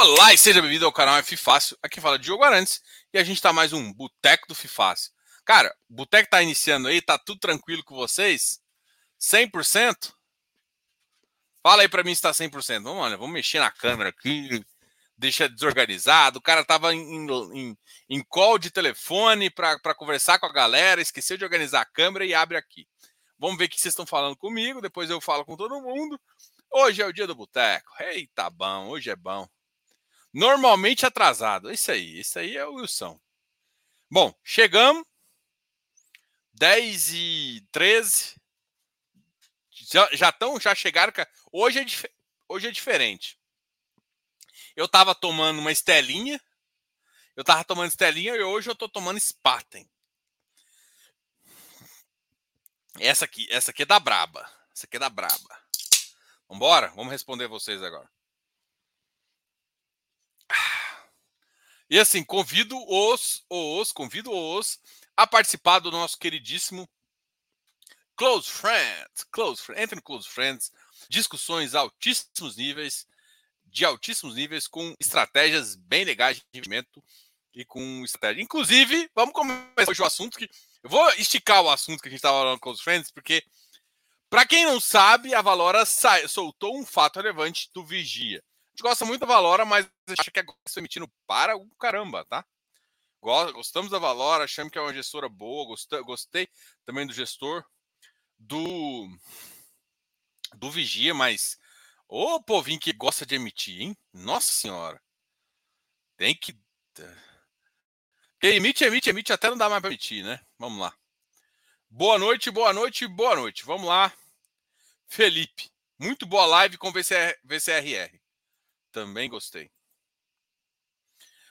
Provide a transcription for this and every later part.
Olá e seja bem-vindo ao canal F Fácil. Aqui fala Diogo Arantes e a gente tá mais um Boteco do Fifácil. Cara, o Boteco tá iniciando aí, tá tudo tranquilo com vocês? 100%? Fala aí para mim se tá 100%. Vamos, olha, vamos mexer na câmera aqui, deixa desorganizado. O cara tava em, em, em call de telefone para conversar com a galera, esqueceu de organizar a câmera e abre aqui. Vamos ver o que vocês estão falando comigo, depois eu falo com todo mundo. Hoje é o dia do boteco. Eita, bom, hoje é bom. Normalmente atrasado. Isso aí, isso aí é o Wilson. Bom, chegamos. 10 e 13. Já, já, tão, já chegaram. Hoje é, hoje é diferente. Eu tava tomando uma estelinha. Eu tava tomando estelinha e hoje eu tô tomando Spaten. Essa aqui, essa aqui é da braba. Essa aqui é da braba. Vambora? Vamos responder vocês agora. E assim, convido os, os, convido os a participar do nosso queridíssimo Close Friends. Close Friends. Entre no Close Friends. Discussões altíssimos níveis, de altíssimos níveis, com estratégias bem legais de investimento e com estratégia. Inclusive, vamos começar hoje o assunto que. Eu vou esticar o assunto que a gente estava falando com os friends, porque, para quem não sabe, a Valora soltou um fato relevante do Vigia. A gente gosta muito da Valora, mas acha que agora está emitindo para o caramba, tá? Gostamos da Valora, achamos que é uma gestora boa, gostei, gostei também do gestor do do Vigia, mas ô povinho que gosta de emitir, hein? Nossa senhora. Tem que quem emite, emite, emite, até não dá mais para emitir, né? Vamos lá. Boa noite, boa noite, boa noite. Vamos lá. Felipe, muito boa live com VCR, VCRR. Também gostei.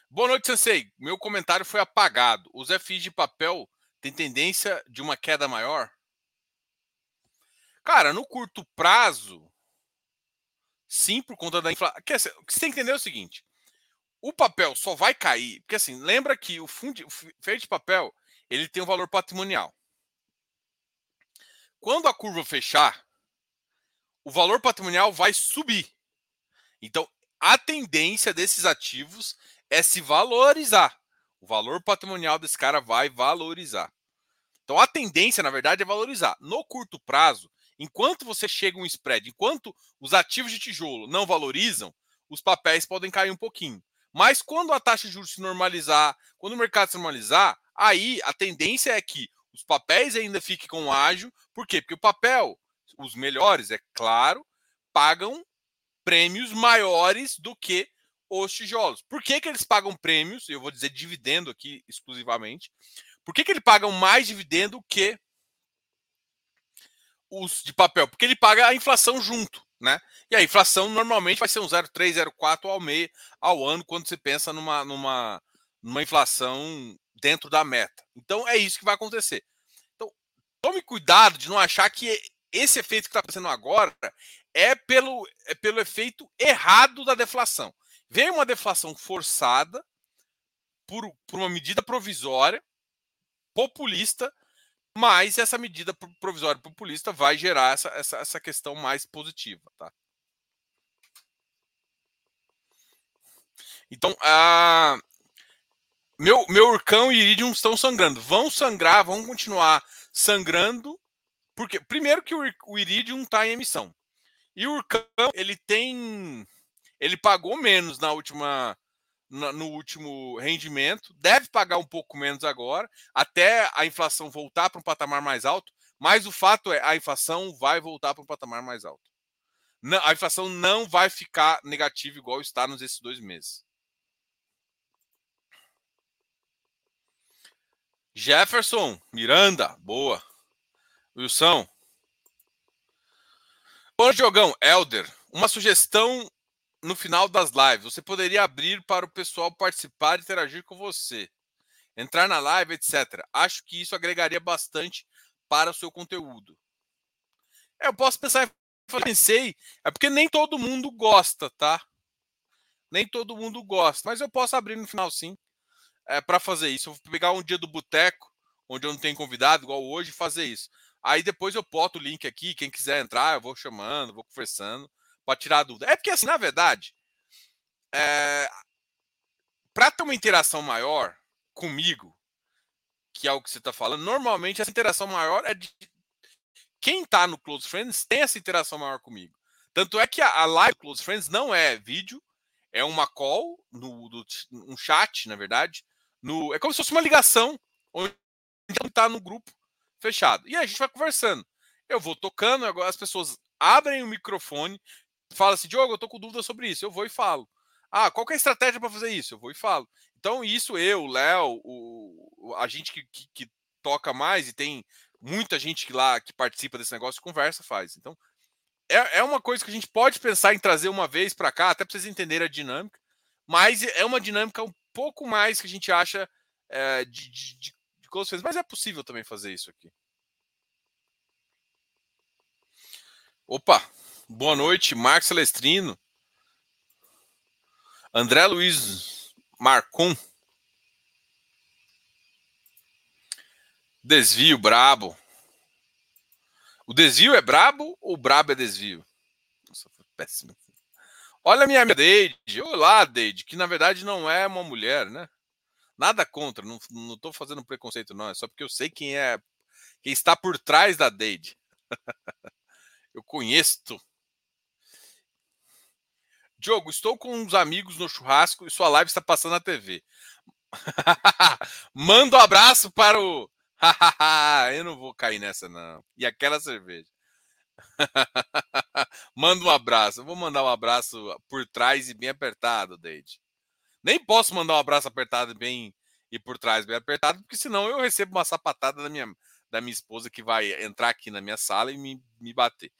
Boa noite, Sensei. Meu comentário foi apagado. Os FIs de papel têm tendência de uma queda maior? Cara, no curto prazo, sim, por conta da inflação. O que você tem que entender é o seguinte: o papel só vai cair, porque assim, lembra que o fundo de papel, ele tem um valor patrimonial. Quando a curva fechar, o valor patrimonial vai subir. Então, a tendência desses ativos é se valorizar. O valor patrimonial desse cara vai valorizar. Então, a tendência, na verdade, é valorizar. No curto prazo, enquanto você chega um spread, enquanto os ativos de tijolo não valorizam, os papéis podem cair um pouquinho. Mas quando a taxa de juros se normalizar, quando o mercado se normalizar, aí a tendência é que os papéis ainda fiquem com ágio. Por quê? Porque o papel, os melhores, é claro, pagam prêmios maiores do que os tijolos. Por que, que eles pagam prêmios? Eu vou dizer dividendo aqui exclusivamente. Por que, que ele pagam mais dividendo que os de papel? Porque ele paga a inflação junto. Né? E a inflação normalmente vai ser um 0,3, 0,4 ao mês, ao ano, quando você pensa numa, numa, numa inflação dentro da meta. Então é isso que vai acontecer. Então, tome cuidado de não achar que esse efeito que está acontecendo agora é pelo, é pelo efeito errado da deflação. Vem uma deflação forçada por, por uma medida provisória, populista, mas essa medida provisória populista vai gerar essa, essa, essa questão mais positiva. Tá? Então, a, meu, meu Urcão e Iridium estão sangrando. Vão sangrar, vão continuar sangrando. Porque, primeiro que o, o Iridium está em emissão. E o Urcão, ele tem. Ele pagou menos na última no último rendimento, deve pagar um pouco menos agora, até a inflação voltar para um patamar mais alto, mas o fato é a inflação vai voltar para um patamar mais alto. Não, a inflação não vai ficar negativa igual está nos esses dois meses. Jefferson, Miranda, boa. Wilson. Bom, Jogão, Elder, uma sugestão no final das lives, você poderia abrir para o pessoal participar e interagir com você, entrar na live, etc. Acho que isso agregaria bastante para o seu conteúdo. É, eu posso pensar, eu pensei, é porque nem todo mundo gosta, tá? Nem todo mundo gosta, mas eu posso abrir no final sim, é, para fazer isso. Eu vou pegar um dia do boteco, onde eu não tenho convidado, igual hoje, e fazer isso. Aí depois eu boto o link aqui, quem quiser entrar, eu vou chamando, vou conversando para tirar a dúvida. É porque, assim, na verdade, é, para ter uma interação maior comigo, que é o que você está falando, normalmente essa interação maior é de quem está no Close Friends tem essa interação maior comigo. Tanto é que a, a live Close Friends não é vídeo, é uma call, no, do, um chat, na verdade. No, é como se fosse uma ligação, onde está no grupo fechado. E a gente vai conversando. Eu vou tocando, agora as pessoas abrem o microfone, falam assim, Diogo, eu tô com dúvida sobre isso. Eu vou e falo. Ah, qual é a estratégia para fazer isso? Eu vou e falo. Então, isso eu, o Léo, o, a gente que, que, que, toca mais e tem muita gente que lá que participa desse negócio conversa, faz. Então, é, é uma coisa que a gente pode pensar em trazer uma vez para cá, até para vocês entenderem a dinâmica, mas é uma dinâmica um pouco mais que a gente acha é, de, de, de, de close friends, mas é possível também fazer isso aqui. Opa, boa noite, Marcos Celestrino. André Luiz Marcon. Desvio brabo. O desvio é brabo ou brabo é desvio? Nossa, foi péssimo. Olha a minha Deide. Olá, Deide, que na verdade não é uma mulher, né? Nada contra, não, não tô fazendo preconceito, não. É só porque eu sei quem é, quem está por trás da Deide. eu conheço. Diogo, estou com uns amigos no churrasco e sua live está passando na TV. Manda um abraço para o. eu não vou cair nessa, não. E aquela cerveja. Manda um abraço. Eu vou mandar um abraço por trás e bem apertado, Deide. Nem posso mandar um abraço apertado bem e por trás bem apertado, porque senão eu recebo uma sapatada da minha, da minha esposa que vai entrar aqui na minha sala e me, me bater.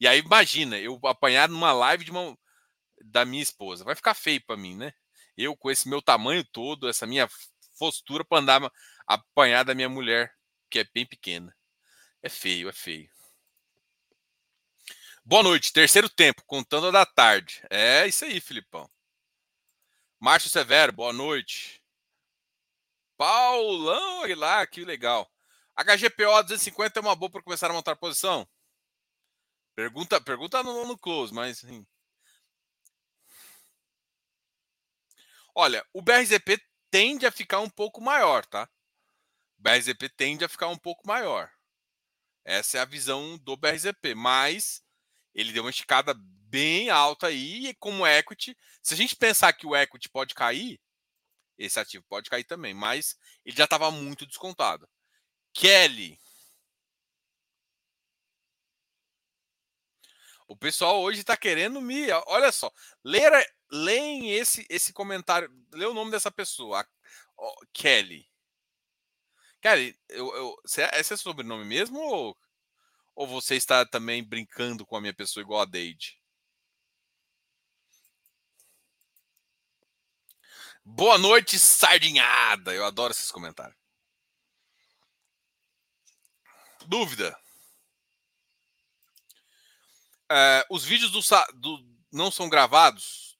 E aí imagina, eu apanhar numa live de uma, da minha esposa. Vai ficar feio para mim, né? Eu com esse meu tamanho todo, essa minha postura para andar apanhar da minha mulher, que é bem pequena. É feio, é feio. Boa noite, terceiro tempo, contando a da tarde. É isso aí, Filipão. Márcio Severo, boa noite. Paulão Aguilar, que legal. HGPO 250 é uma boa para começar a montar posição? Pergunta, pergunta no, no close, mas Olha, o BRZP tende a ficar um pouco maior, tá? O BRZP tende a ficar um pouco maior. Essa é a visão do BRZP, mas ele deu uma esticada bem alta aí e como equity, se a gente pensar que o equity pode cair, esse ativo pode cair também, mas ele já estava muito descontado. Kelly, O pessoal hoje está querendo me. Olha só, ler, leem esse, esse comentário. Lê o nome dessa pessoa, Kelly. Kelly, eu, eu, esse é sobrenome mesmo ou, ou você está também brincando com a minha pessoa igual a Deide? Boa noite, sardinhada. Eu adoro esses comentários. Dúvida? É, os vídeos do, do, não são gravados.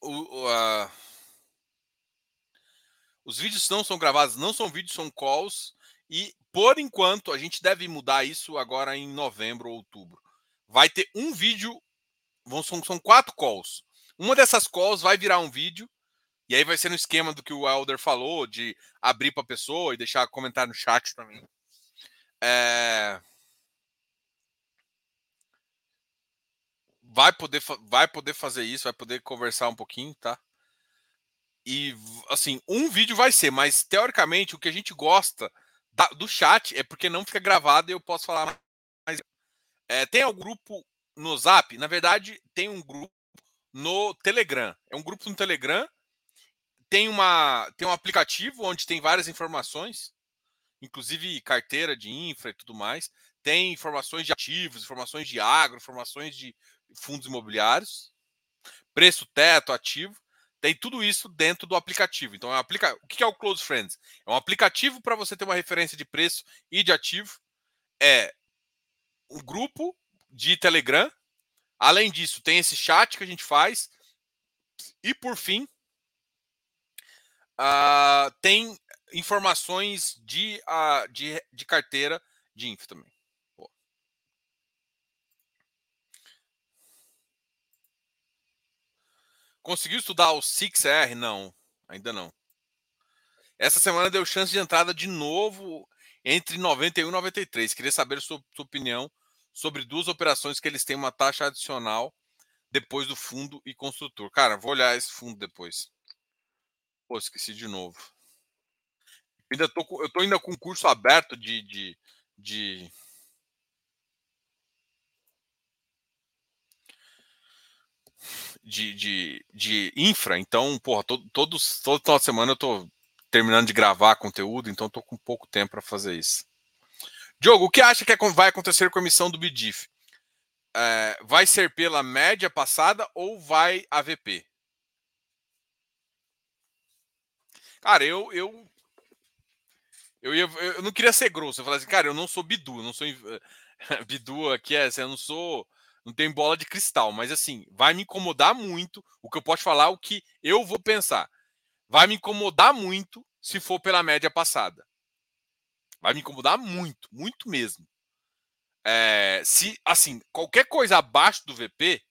O, uh, os vídeos não são gravados, não são vídeos, são calls. E por enquanto a gente deve mudar isso agora em novembro ou outubro. Vai ter um vídeo, são, são quatro calls. Uma dessas calls vai virar um vídeo. E aí vai ser no esquema do que o Elder falou, de abrir para a pessoa e deixar comentário no chat também. É... Vai poder, vai poder fazer isso, vai poder conversar um pouquinho, tá? E, assim, um vídeo vai ser, mas teoricamente o que a gente gosta da, do chat é porque não fica gravado e eu posso falar mais. É, tem um grupo no Zap, na verdade, tem um grupo no Telegram. É um grupo no Telegram. Tem, uma, tem um aplicativo onde tem várias informações inclusive carteira de infra e tudo mais. Tem informações de ativos, informações de agro, informações de fundos imobiliários, preço teto, ativo. Tem tudo isso dentro do aplicativo. Então, é um aplica... o que é o Close Friends? É um aplicativo para você ter uma referência de preço e de ativo. É um grupo de Telegram. Além disso, tem esse chat que a gente faz. E por fim, uh, tem informações de, uh, de, de carteira de info também. Conseguiu estudar o 6R? Não, ainda não. Essa semana deu chance de entrada de novo entre 91 e 93. Queria saber sua, sua opinião sobre duas operações que eles têm uma taxa adicional depois do fundo e construtor. Cara, vou olhar esse fundo depois. Pô, esqueci de novo. Ainda tô, eu tô ainda com curso aberto de, de, de de, de, de infra, então, porra, todo, todo final de semana eu tô terminando de gravar conteúdo, então tô com pouco tempo para fazer isso. Diogo, o que acha que vai acontecer com a emissão do BDIF? É, vai ser pela média passada ou vai AVP? Cara, eu eu eu, ia, eu não queria ser grosso. Eu falei assim, cara, eu não sou Bidu, não sou Bidu aqui é, assim, eu não sou não tem bola de cristal, mas assim, vai me incomodar muito. O que eu posso falar, o que eu vou pensar. Vai me incomodar muito se for pela média passada. Vai me incomodar muito, muito mesmo. É, se, assim, qualquer coisa abaixo do VP,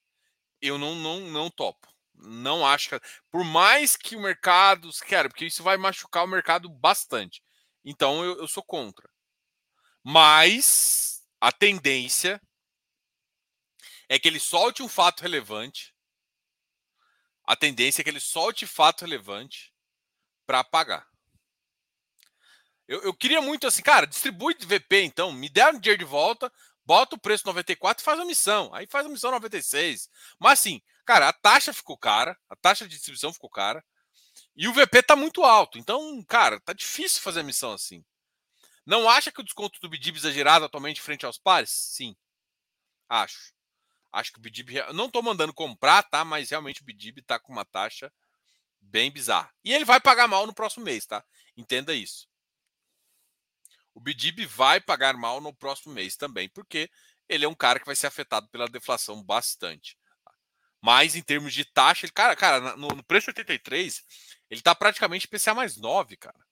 eu não, não, não topo. Não acho que. Por mais que o mercado. Quero, porque isso vai machucar o mercado bastante. Então eu, eu sou contra. Mas a tendência é que ele solte um fato relevante. A tendência é que ele solte fato relevante para pagar. Eu, eu, queria muito assim, cara, distribui VP então, me dê um dinheiro de volta, bota o preço 94 e faz a missão. Aí faz a missão 96. Mas assim, cara, a taxa ficou cara, a taxa de distribuição ficou cara. E o VP tá muito alto. Então, cara, tá difícil fazer a missão assim. Não acha que o desconto do BDIB exagerado atualmente frente aos pares? Sim. Acho. Acho que o Bidib. Não estou mandando comprar, tá? Mas realmente o Bidib está com uma taxa bem bizarra. E ele vai pagar mal no próximo mês, tá? Entenda isso. O Bidib vai pagar mal no próximo mês também, porque ele é um cara que vai ser afetado pela deflação bastante. Mas em termos de taxa, ele, cara, cara, no, no preço 83, ele tá praticamente IPCA mais 9, cara.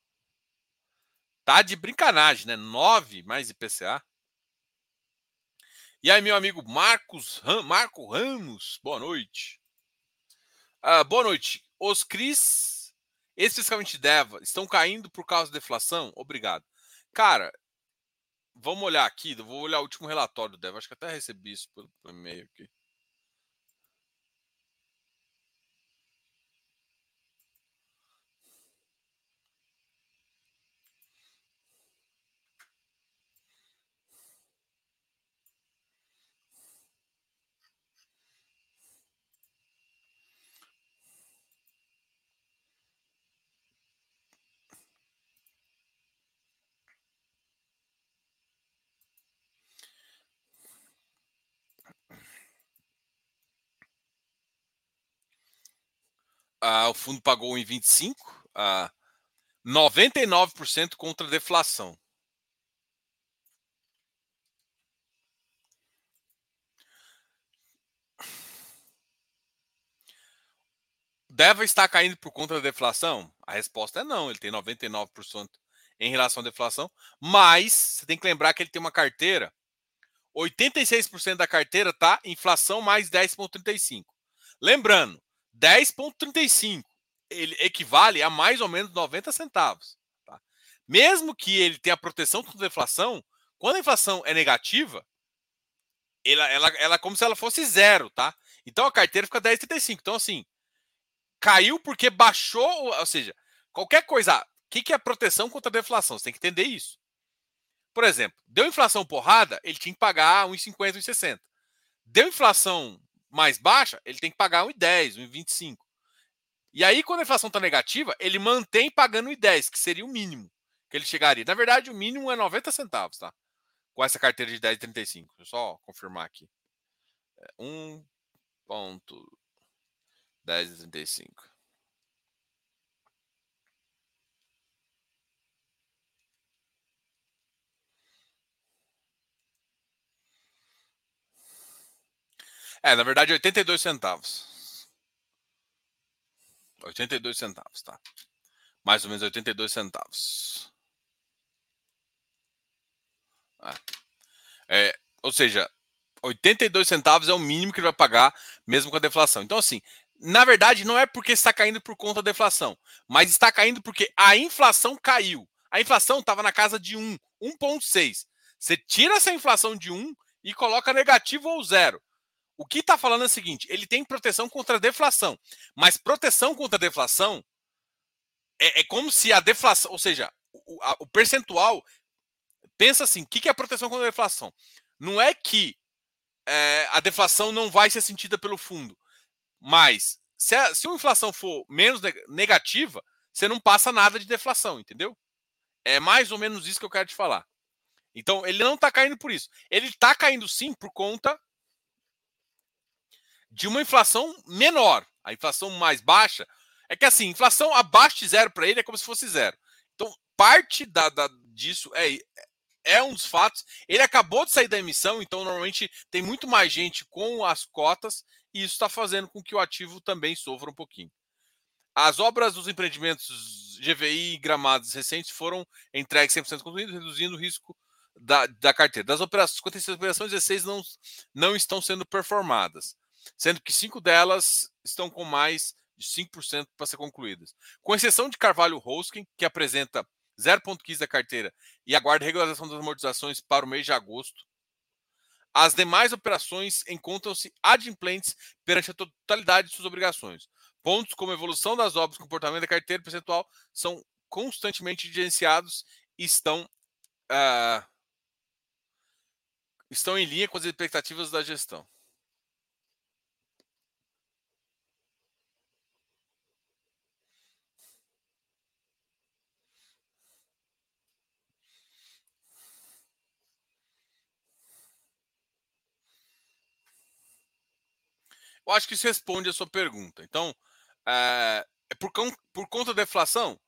Tá de brincanagem, né? 9 mais IPCA. E aí, meu amigo Marcos Ram, Marco Ramos, boa noite. Uh, boa noite. Os CRIs, especificamente DEVA, estão caindo por causa da deflação? Obrigado. Cara, vamos olhar aqui, vou olhar o último relatório do DEVA, acho que até recebi isso pelo e-mail aqui. Ah, o fundo pagou em 25, ah, 99% contra a deflação. Deve estar caindo por conta da deflação? A resposta é não, ele tem 99% em relação à deflação, mas você tem que lembrar que ele tem uma carteira, 86% da carteira tá inflação mais 10,35. Lembrando, 10,35 ele equivale a mais ou menos 90 centavos. Tá? Mesmo que ele tenha proteção contra a inflação, quando a inflação é negativa, ela, ela, ela é como se ela fosse zero, tá? Então a carteira fica 10,35. Então, assim, caiu porque baixou, ou seja, qualquer coisa. O que, que é proteção contra a deflação? Você tem que entender isso. Por exemplo, deu inflação porrada, ele tinha que pagar 1,50, 1,60. Deu inflação mais baixa, ele tem que pagar 1,10, 1,25. E aí, quando a inflação está negativa, ele mantém pagando 1,10, que seria o mínimo que ele chegaria. Na verdade, o mínimo é 90 centavos, tá? Com essa carteira de 10,35. Deixa eu só confirmar aqui. É 1,1035. É, na verdade, 82 centavos. 82 centavos, tá? Mais ou menos 82 centavos. É. é, ou seja, 82 centavos é o mínimo que ele vai pagar, mesmo com a deflação. Então, assim, na verdade, não é porque está caindo por conta da deflação, mas está caindo porque a inflação caiu. A inflação estava na casa de 1, 1,6. Você tira essa inflação de 1 e coloca negativo ou zero. O que está falando é o seguinte: ele tem proteção contra a deflação, mas proteção contra a deflação é, é como se a deflação, ou seja, o, a, o percentual. Pensa assim: o que, que é proteção contra a deflação? Não é que é, a deflação não vai ser sentida pelo fundo, mas se a, se a inflação for menos negativa, você não passa nada de deflação, entendeu? É mais ou menos isso que eu quero te falar. Então, ele não está caindo por isso. Ele está caindo sim por conta de uma inflação menor. A inflação mais baixa é que assim, inflação abaixo de zero para ele é como se fosse zero. Então, parte da, da, disso é, é um dos fatos. Ele acabou de sair da emissão, então normalmente tem muito mais gente com as cotas, e isso está fazendo com que o ativo também sofra um pouquinho. As obras dos empreendimentos GVI e gramados recentes foram entregues 100% concluídos, reduzindo o risco da, da carteira. Das operações, 56 operações, 16 não, não estão sendo performadas, sendo que cinco delas estão com mais de 5% para ser concluídas. Com exceção de Carvalho Hosking, que apresenta 0,15 da carteira e aguarda regularização das amortizações para o mês de agosto, as demais operações encontram-se adimplentes perante a totalidade de suas obrigações. Pontos como evolução das obras, comportamento da carteira percentual são constantemente gerenciados e estão uh, estão em linha com as expectativas da gestão. Eu acho que isso responde a sua pergunta. Então, é, por, por conta da deflação?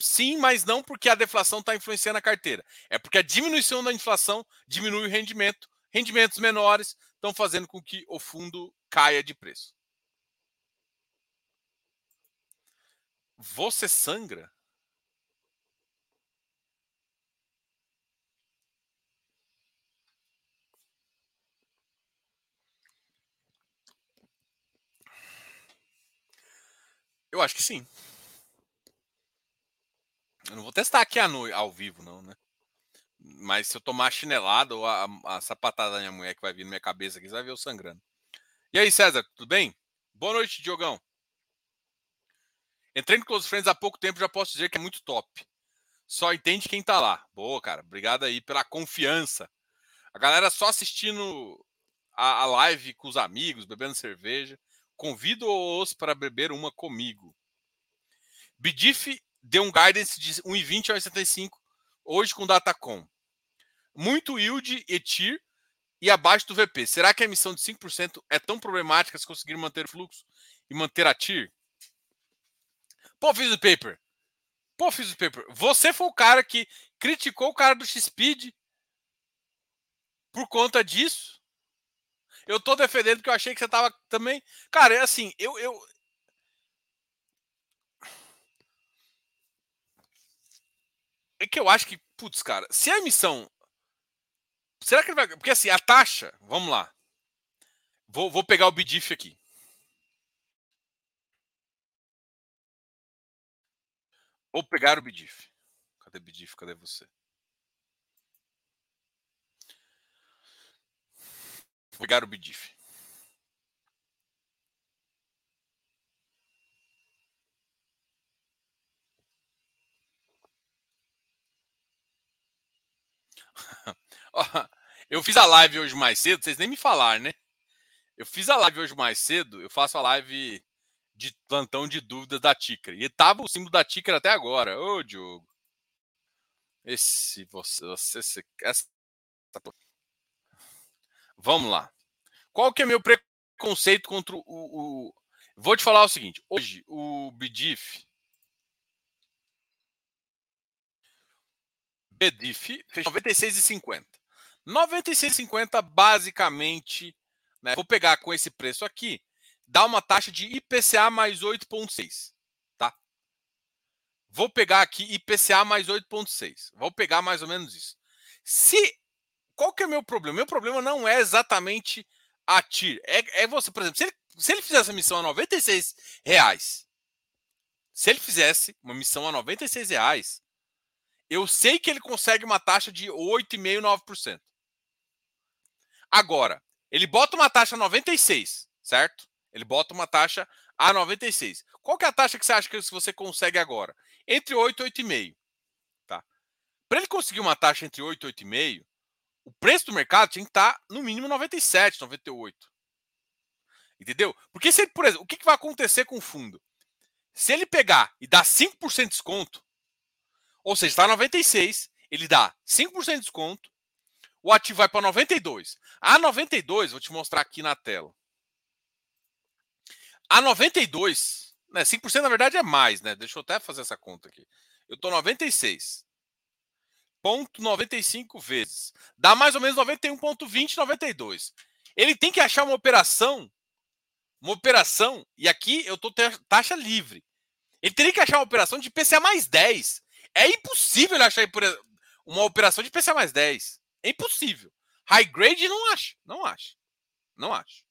Sim, mas não porque a deflação está influenciando a carteira. É porque a diminuição da inflação diminui o rendimento rendimentos menores estão fazendo com que o fundo caia de preço. Você sangra? Eu acho que sim. Eu não vou testar aqui ao vivo, não, né? Mas se eu tomar a chinelada ou a, a, sapatada da minha mulher que vai vir na minha cabeça aqui, você vai ver eu sangrando. E aí, César, tudo bem? Boa noite, Diogão. Entrei no Close Friends há pouco tempo, já posso dizer que é muito top. Só entende quem tá lá. Boa, cara. Obrigado aí pela confiança. A galera só assistindo a, a live com os amigos, bebendo cerveja. Convido-os para beber uma comigo. Bidif deu um guidance de 1,20 a 1,75 hoje com Datacom muito yield e TIR e abaixo do VP. Será que a emissão de 5% é tão problemática se conseguir manter o fluxo e manter a TIR? Pô, fiz o paper. Pô, fiz o paper. Você foi o cara que criticou o cara do X-Speed por conta disso. Eu tô defendendo que eu achei que você tava também. Cara, é assim, eu. eu... É que eu acho que, putz, cara, se a emissão Será que ele vai. Porque assim, a taxa. Vamos lá. Vou, vou pegar o BDIF aqui. Vou pegar o BDIF. Cadê o BDIF? Cadê você? Pegar o BDIF. eu fiz a live hoje mais cedo, vocês nem me falaram, né? Eu fiz a live hoje mais cedo, eu faço a live de plantão de dúvidas da Ticra. E tava o símbolo da Ticra até agora. Ô, Diogo. Esse, você, você, essa... Vamos lá. Qual que é meu preconceito contra o, o... Vou te falar o seguinte. Hoje, o BDIF BDIF fez 96,50. 96,50 basicamente, né, vou pegar com esse preço aqui, dá uma taxa de IPCA mais 8,6. Tá? Vou pegar aqui IPCA mais 8,6. Vou pegar mais ou menos isso. Se. Qual que é meu problema? Meu problema não é exatamente a TIR. É, é você, por exemplo, se ele se ele fizesse a missão a 96 reais, se ele fizesse uma missão a 96 reais, eu sei que ele consegue uma taxa de 8,5%, 9%. Agora, ele bota uma taxa 96, certo? Ele bota uma taxa a 96. Qual que é a taxa que você acha que você consegue agora? Entre 8 e 8,5. Tá? Para ele conseguir uma taxa entre 8 e 8,5, o preço do mercado tinha que estar no mínimo 97, 98. Entendeu? Porque se ele, por exemplo, o que, que vai acontecer com o fundo? Se ele pegar e dar 5% de desconto, ou seja, está 96, ele dá 5% de desconto, o ativo vai para 92. A 92, vou te mostrar aqui na tela. A 92, né, 5% na verdade é mais, né? Deixa eu até fazer essa conta aqui. Eu estou 96. Ponto 95 vezes. Dá mais ou menos 91,20, 92. Ele tem que achar uma operação, uma operação, e aqui eu estou taxa livre. Ele teria que achar uma operação de PCA mais 10. É impossível ele achar uma operação de PCA mais 10. É impossível. High grade não acha, não acha. Não acha.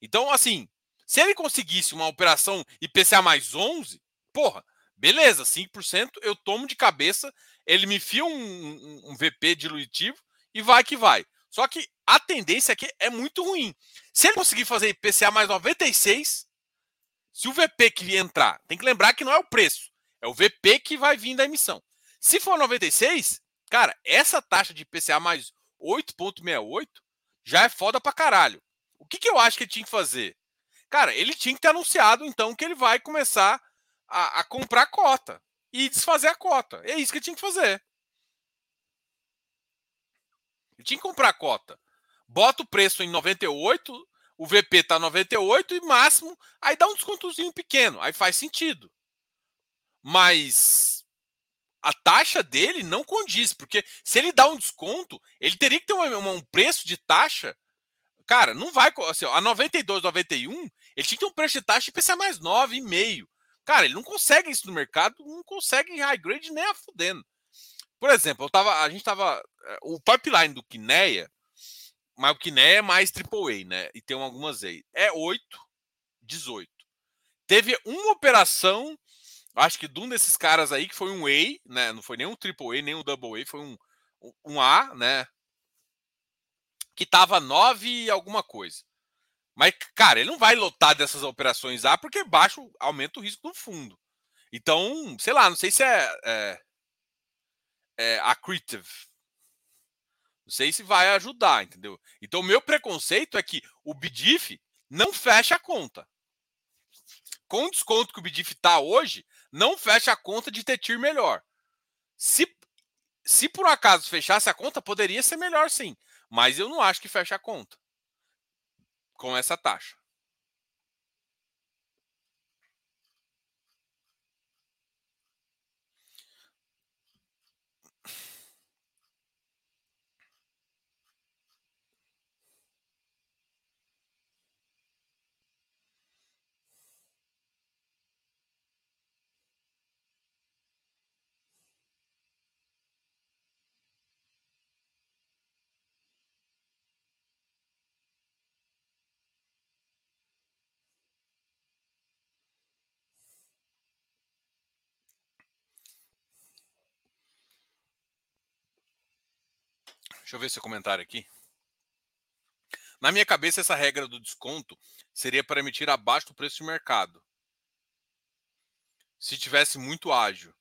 Então, assim, se ele conseguisse uma operação IPCA mais 11, porra, beleza, 5% eu tomo de cabeça, ele me fia um, um, um VP dilutivo e vai que vai. Só que a tendência aqui é muito ruim. Se ele conseguir fazer IPCA mais 96, se o VP que entrar, tem que lembrar que não é o preço, é o VP que vai vir da emissão. Se for 96, cara, essa taxa de IPCA mais 8,68 já é foda pra caralho. O que, que eu acho que ele tinha que fazer? Cara, ele tinha que ter anunciado então que ele vai começar a, a comprar cota e desfazer a cota. É isso que ele tinha que fazer. Ele tinha que comprar a cota. Bota o preço em 98, o VP tá 98 e máximo, aí dá um descontozinho pequeno, aí faz sentido. Mas a taxa dele não condiz, porque se ele dá um desconto, ele teria que ter um, um preço de taxa. Cara, não vai. Assim, a 92, 91, ele tinha que ter um preço de taxa de PCA mais 9,5. Cara, ele não consegue isso no mercado, não consegue high grade nem a fudendo. Por exemplo, eu tava, a gente tava. Eh, o pipeline do Kineia mas o Kiné é mais AAA, né? E tem algumas aí. É 8, 18. Teve uma operação, acho que de um desses caras aí, que foi um A, né? Não foi nem um AAA, nem um Double A, foi um, um A, né? Que tava 9 e alguma coisa. Mas, cara, ele não vai lotar dessas operações A porque baixo aumenta o risco do fundo. Então, sei lá, não sei se é, é, é accretive, não sei se vai ajudar, entendeu? Então, meu preconceito é que o BDIF não fecha a conta. Com o desconto que o BDIF está hoje, não fecha a conta de ter TIR melhor. Se, se por acaso fechasse a conta, poderia ser melhor sim. Mas eu não acho que fecha a conta com essa taxa. Deixa eu ver seu comentário aqui. Na minha cabeça, essa regra do desconto seria para emitir abaixo do preço de mercado. Se tivesse muito ágil.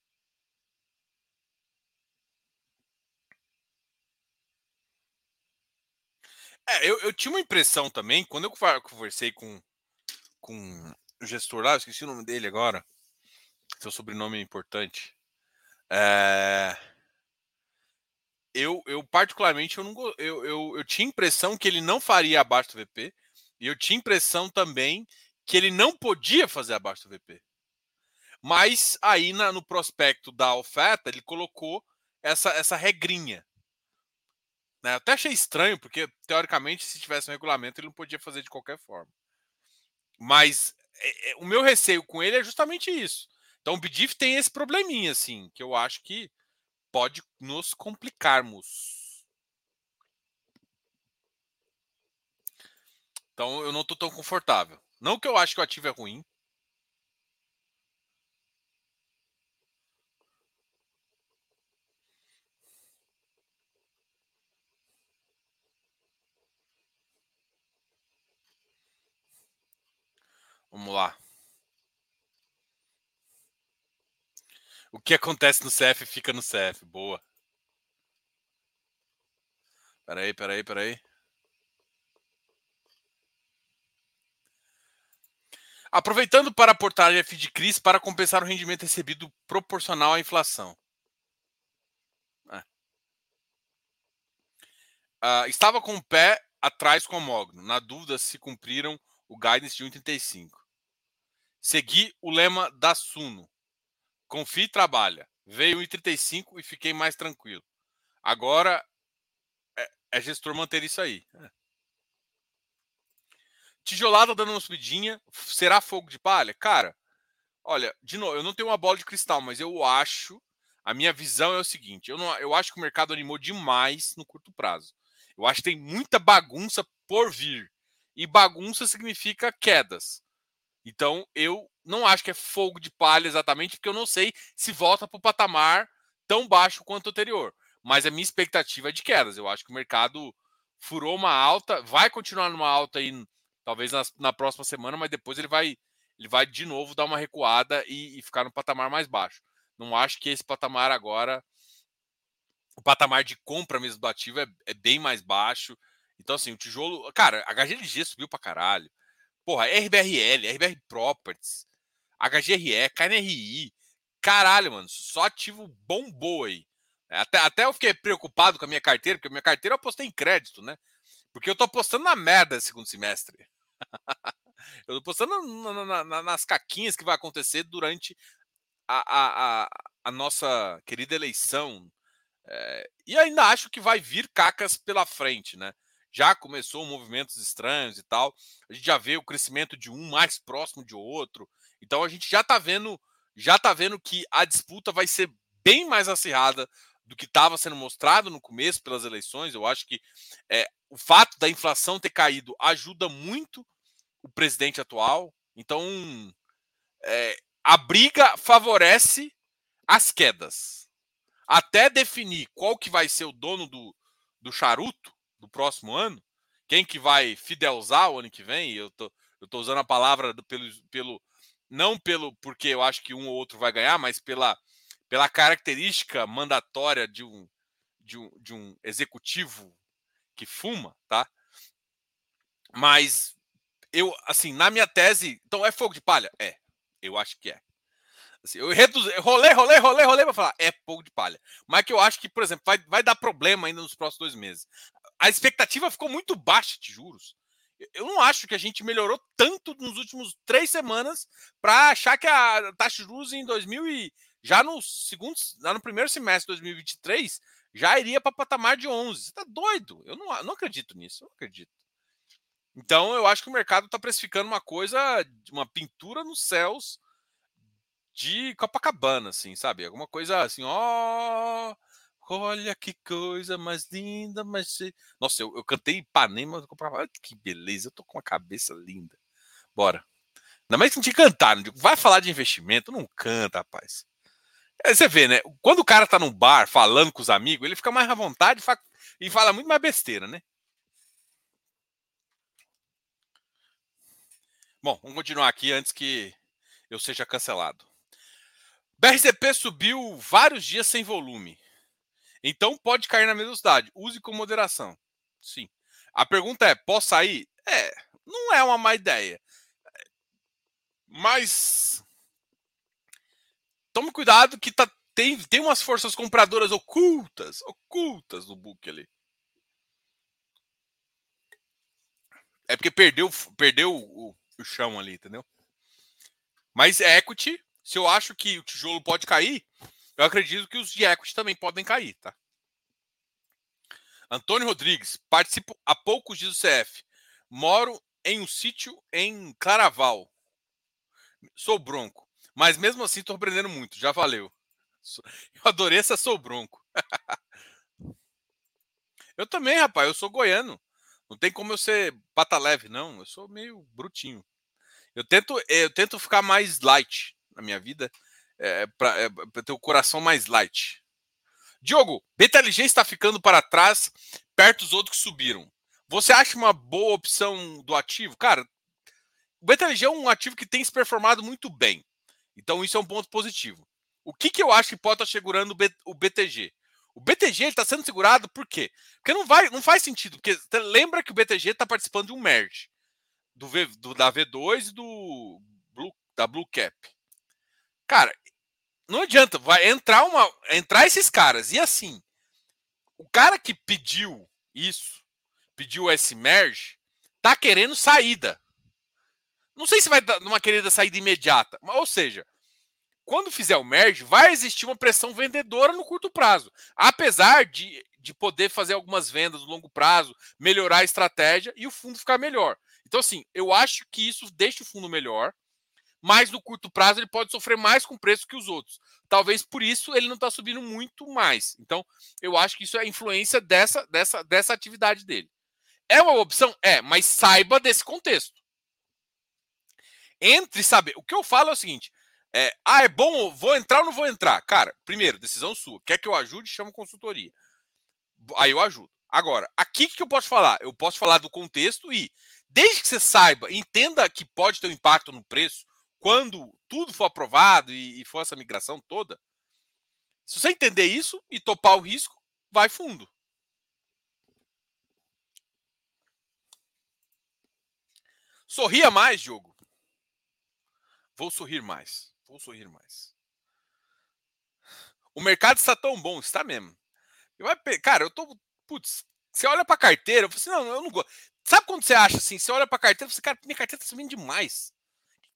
É, eu, eu tinha uma impressão também, quando eu conversei com, com o gestor lá, eu esqueci o nome dele agora. Seu sobrenome é importante. É eu, eu particularmente, eu, não, eu, eu, eu tinha impressão que ele não faria abaixo do VP, e eu tinha impressão também que ele não podia fazer abaixo do VP. Mas aí na, no prospecto da oferta, ele colocou essa, essa regrinha. Né? Até achei estranho, porque teoricamente, se tivesse um regulamento, ele não podia fazer de qualquer forma. Mas é, é, o meu receio com ele é justamente isso. Então o BDIF tem esse probleminha, assim, que eu acho que pode nos complicarmos. Então eu não estou tão confortável. Não que eu acho que o ativo é ruim. Vamos lá. O que acontece no CF fica no CF. Boa. Peraí, peraí, peraí. Aproveitando para aportar F de CRIs para compensar o rendimento recebido proporcional à inflação. É. Uh, estava com o pé atrás com o Mogno, na dúvida se cumpriram o guidance de 1,35. Segui o lema da Suno. Confie e trabalha. Veio 1,35 e fiquei mais tranquilo. Agora é, é gestor manter isso aí. É. Tijolada dando uma subidinha. Será fogo de palha? Cara, olha, de novo, eu não tenho uma bola de cristal, mas eu acho. A minha visão é o seguinte: eu, não, eu acho que o mercado animou demais no curto prazo. Eu acho que tem muita bagunça por vir. E bagunça significa quedas. Então, eu não acho que é fogo de palha exatamente, porque eu não sei se volta para o patamar tão baixo quanto o anterior. Mas a minha expectativa é de quedas. Eu acho que o mercado furou uma alta, vai continuar numa alta aí talvez na, na, próxima semana, mas depois ele vai, ele vai de novo dar uma recuada e, e ficar no patamar mais baixo. Não acho que esse patamar agora, o patamar de compra mesmo do ativo é, é bem mais baixo. Então, assim, o tijolo. Cara, a HGLG subiu pra caralho. Porra, RBRL, RBR Properties, HGRE, KNRI. Caralho, mano, só ativo bombou aí. Até, até eu fiquei preocupado com a minha carteira, porque a minha carteira eu apostei em crédito, né? Porque eu tô apostando na merda esse segundo semestre. eu tô postando na, na, na, nas caquinhas que vai acontecer durante a, a, a, a nossa querida eleição. É, e ainda acho que vai vir cacas pela frente, né? Já começou movimentos estranhos e tal. A gente já vê o crescimento de um mais próximo de outro. Então a gente já tá vendo, já tá vendo que a disputa vai ser bem mais acirrada do que estava sendo mostrado no começo pelas eleições. Eu acho que é, o fato da inflação ter caído ajuda muito o presidente atual. Então, é, a briga favorece as quedas. Até definir qual que vai ser o dono do, do charuto do próximo ano, quem que vai fidelizar o ano que vem, eu tô, eu tô usando a palavra pelo, pelo não pelo porque eu acho que um ou outro vai ganhar, mas pela, pela característica mandatória de um, de um, de um executivo que fuma, tá? Mas eu, assim, na minha tese, então é fogo de palha? É, eu acho que é. Assim, eu reduzi, rolê, rolê, rolê, rolê para falar, é fogo de palha. Mas que eu acho que, por exemplo, vai, vai dar problema ainda nos próximos dois meses. A expectativa ficou muito baixa de juros. Eu não acho que a gente melhorou tanto nos últimos três semanas para achar que a taxa de juros em 2000 e já no segundo, já no primeiro semestre de 2023 já iria para patamar de 11. Você tá doido? Eu não, não acredito nisso, eu não acredito. Então eu acho que o mercado está precificando uma coisa, uma pintura nos céus de Copacabana, assim, sabe? Alguma coisa assim, ó, olha que coisa mais linda, mas nossa, eu, eu cantei Ipanema, olha que beleza, eu tô com uma cabeça linda. Bora. Ainda mais que a gente cantar, vai falar de investimento, não canta, rapaz. É, você vê, né? Quando o cara tá num bar falando com os amigos, ele fica mais à vontade e fala muito mais besteira, né? Bom, vamos continuar aqui antes que eu seja cancelado. BRCP subiu vários dias sem volume. Então pode cair na mesma cidade. Use com moderação. Sim. A pergunta é: posso sair? É, não é uma má ideia. Mas tome cuidado que tá, tem, tem umas forças compradoras ocultas, ocultas no book ali. É porque perdeu, perdeu o, o chão ali, entendeu? Mas equity, se eu acho que o tijolo pode cair, eu acredito que os de também podem cair, tá? Antônio Rodrigues, participo há poucos dias do CF. Moro em um sítio em Claraval. Sou bronco. Mas mesmo assim estou aprendendo muito. Já valeu. Eu adorei essa sou bronco. eu também, rapaz. Eu sou goiano. Não tem como eu ser pata leve, não. Eu sou meio brutinho. Eu tento, eu tento ficar mais light na minha vida, é, para é, ter o coração mais light. Diogo, BTLG está ficando para trás, perto dos outros que subiram. Você acha uma boa opção do ativo? Cara, o BTLG é um ativo que tem se performado muito bem. Então, isso é um ponto positivo. O que, que eu acho que pode estar segurando o BTG? O BTG está sendo segurado por quê? Porque não, vai, não faz sentido. Porque lembra que o BTG está participando de um merge do, v, do da V2 e do Blue, da Blue Cap. Cara, não adianta, vai entrar uma entrar esses caras e assim, o cara que pediu isso, pediu esse merge, tá querendo saída. Não sei se vai dar uma querida saída imediata, ou seja, quando fizer o merge, vai existir uma pressão vendedora no curto prazo. Apesar de, de poder fazer algumas vendas no longo prazo, melhorar a estratégia e o fundo ficar melhor. Então, assim, eu acho que isso deixa o fundo melhor, mas no curto prazo ele pode sofrer mais com preço que os outros. Talvez por isso ele não está subindo muito mais. Então, eu acho que isso é influência dessa, dessa, dessa atividade dele. É uma opção? É, mas saiba desse contexto. Entre saber. O que eu falo é o seguinte: é, ah, é bom, vou entrar ou não vou entrar? Cara, primeiro, decisão sua. Quer que eu ajude? Chama consultoria. Aí eu ajudo. Agora, aqui que eu posso falar? Eu posso falar do contexto e, desde que você saiba, entenda que pode ter um impacto no preço quando tudo for aprovado e, e for essa migração toda. Se você entender isso e topar o risco, vai fundo. Sorria mais, Diogo. Vou sorrir mais. Vou sorrir mais. O mercado está tão bom, está mesmo. Eu cara, eu tô. Putz, você olha pra carteira, eu falo assim, não, eu não gosto. Sabe quando você acha assim? Você olha pra carteira e você, cara, minha carteira tá subindo demais.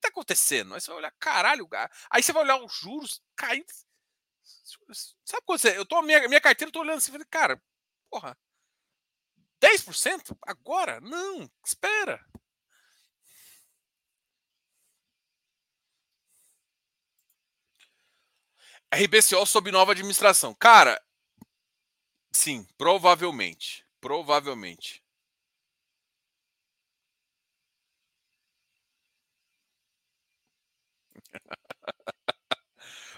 Tá acontecendo? Aí você vai olhar, caralho, aí você vai olhar os juros caindo. Sabe quando você. Eu tô, minha, minha carteira, eu tô olhando assim, cara, porra, 10%? Agora? Não, espera. RBCO sob nova administração. Cara, sim, provavelmente. Provavelmente.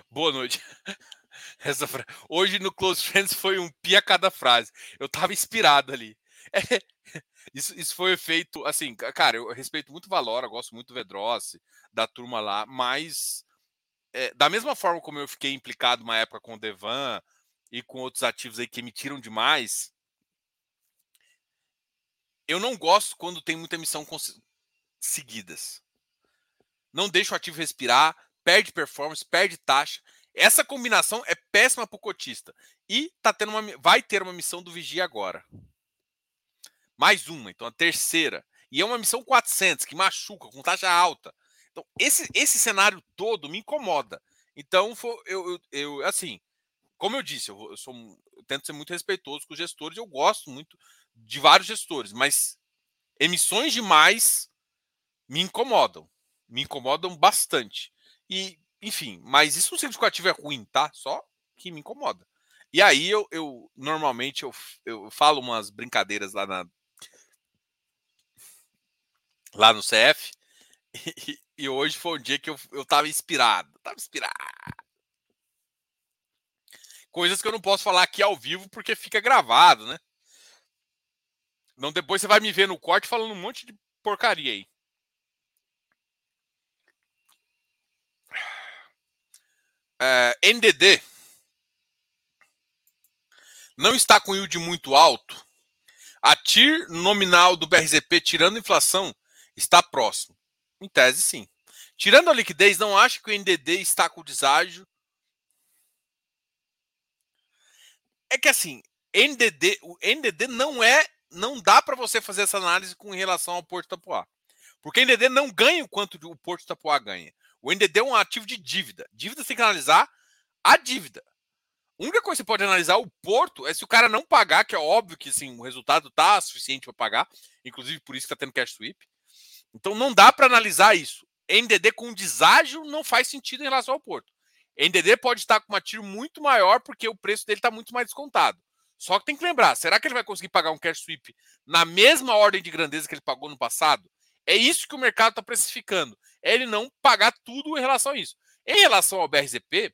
Boa noite. Essa fra... Hoje no Close Friends foi um pia cada frase. Eu tava inspirado ali. É... Isso, isso foi feito, assim, cara, eu respeito muito o Valor, eu gosto muito do Vedrossi, da turma lá, mas é, da mesma forma como eu fiquei implicado uma época com o Devan e com outros ativos aí que emitiram demais, eu não gosto quando tem muita emissão seguidas. Não deixa o ativo respirar, perde performance, perde taxa. Essa combinação é péssima para o cotista. E tá tendo uma, vai ter uma missão do Vigia agora. Mais uma, então a terceira. E é uma missão 400, que machuca, com taxa alta. Então, esse, esse cenário todo me incomoda. Então, eu, eu, eu assim, como eu disse, eu, eu, sou, eu tento ser muito respeitoso com os gestores, eu gosto muito de vários gestores, mas emissões demais me incomodam. Me incomodam bastante. E, enfim, mas isso não significa que ativo é ruim, tá? Só que me incomoda. E aí eu, eu normalmente eu, eu falo umas brincadeiras lá na lá no CF e, e hoje foi um dia que eu, eu tava inspirado. Tava inspirado. Coisas que eu não posso falar aqui ao vivo porque fica gravado, né? Não, depois você vai me ver no corte falando um monte de porcaria aí. É, NDD não está com yield muito alto. A TIR nominal do BRZP, tirando inflação, está próximo. Em tese, sim. Tirando a liquidez, não acho que o NDD está com deságio. É que assim, NDD, o NDD não é, não dá para você fazer essa análise com relação ao Porto Tapuá. Porque o NDD não ganha o quanto o Porto Tapuá ganha. O NDD é um ativo de dívida. Dívida você tem que analisar a dívida. A única coisa que você pode analisar o Porto é se o cara não pagar, que é óbvio que sim, o resultado tá suficiente para pagar, inclusive por isso que está tendo cash sweep. Então não dá para analisar isso. NDD com deságio não faz sentido em relação ao Porto. NDD pode estar com uma tiro muito maior porque o preço dele está muito mais descontado. Só que tem que lembrar, será que ele vai conseguir pagar um cash sweep na mesma ordem de grandeza que ele pagou no passado? É isso que o mercado está precificando. É ele não pagar tudo em relação a isso. Em relação ao BRZP,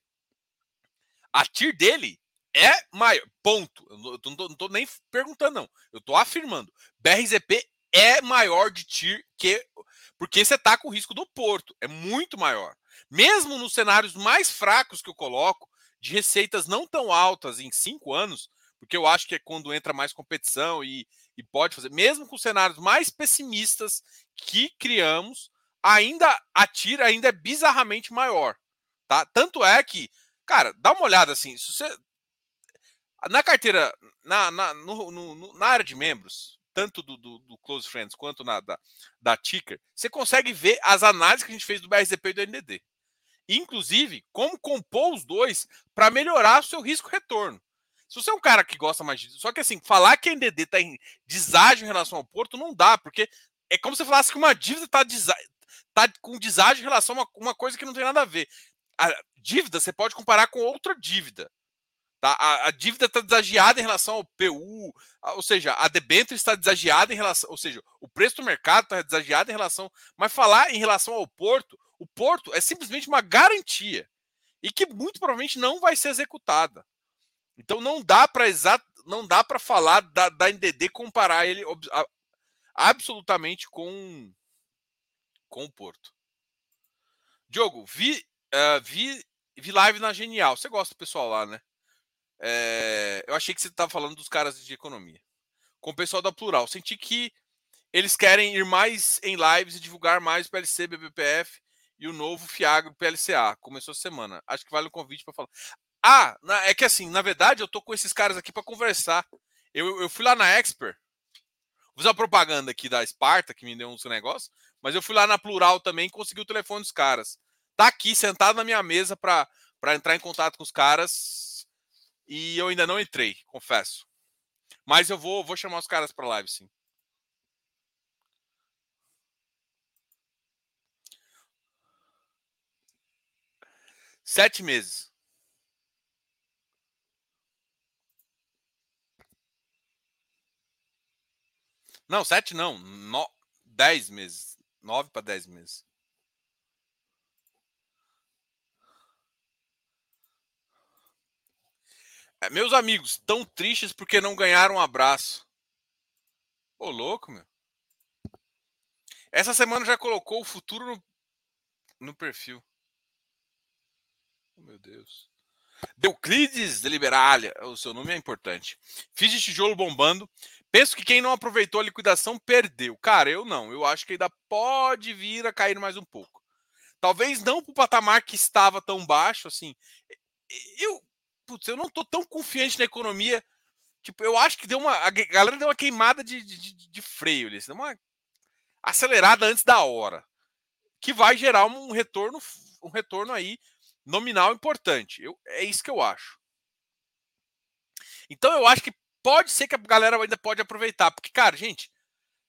a TIR dele é maior. Ponto. Eu não estou nem perguntando, não. Eu estou afirmando. BRZP é maior de TIR que. Porque você está com o risco do Porto. É muito maior. Mesmo nos cenários mais fracos que eu coloco, de receitas não tão altas em cinco anos, porque eu acho que é quando entra mais competição e, e pode fazer, mesmo com cenários mais pessimistas que criamos, ainda a tira ainda é bizarramente maior, tá? Tanto é que, cara, dá uma olhada assim, se você na carteira, na, na, no, no, na área de membros, tanto do, do, do, Close Friends quanto na da, da Ticker, você consegue ver as análises que a gente fez do BRZP e do NDD. Inclusive, como compor os dois para melhorar o seu risco-retorno. Se você é um cara que gosta mais disso, só que assim, falar que a NDD está em deságio em relação ao Porto não dá, porque é como se falasse que uma dívida está tá com deságio em relação a uma, uma, coisa que não tem nada a ver. A dívida você pode comparar com outra dívida. Tá? A, a dívida está desagiada em relação ao PU, a, ou seja, a debênture está desagiada em relação, ou seja, o preço do mercado está desagiado em relação. Mas falar em relação ao Porto, o Porto é simplesmente uma garantia e que muito provavelmente não vai ser executada. Então não dá para exato, não dá para falar da, da NDD comparar ele a, absolutamente com com o Porto. Diogo, vi, uh, vi, vi live na Genial. Você gosta do pessoal lá, né? É, eu achei que você estava falando dos caras de economia. Com o pessoal da Plural. Senti que eles querem ir mais em lives e divulgar mais o PLC, BBPF e o novo Fiagro PLCA. Começou semana. Acho que vale o convite para falar. Ah, é que assim, na verdade, eu tô com esses caras aqui para conversar. Eu, eu fui lá na Expert, vou uma propaganda aqui da Esparta, que me deu uns negócios, mas eu fui lá na Plural também e consegui o telefone dos caras. Tá aqui, sentado na minha mesa para entrar em contato com os caras e eu ainda não entrei, confesso. Mas eu vou, vou chamar os caras para live, sim. Sete meses. Não, sete não. No, dez meses. Nove para dez meses. É, meus amigos, tão tristes porque não ganharam um abraço. Ô, louco, meu. Essa semana já colocou o futuro no, no perfil. Oh, meu Deus. Deuclides Deliberalia, o seu nome é importante. Fiz de tijolo bombando. Penso que quem não aproveitou a liquidação perdeu. Cara, eu não. Eu acho que ainda pode vir a cair mais um pouco. Talvez não para o patamar que estava tão baixo assim. Eu, putz, eu não estou tão confiante na economia. Tipo, eu acho que deu uma. A galera deu uma queimada de, de, de freio ali. Deu uma acelerada antes da hora. Que vai gerar um retorno, um retorno aí nominal importante. Eu, é isso que eu acho. Então eu acho que pode ser que a galera ainda pode aproveitar. Porque, cara, gente,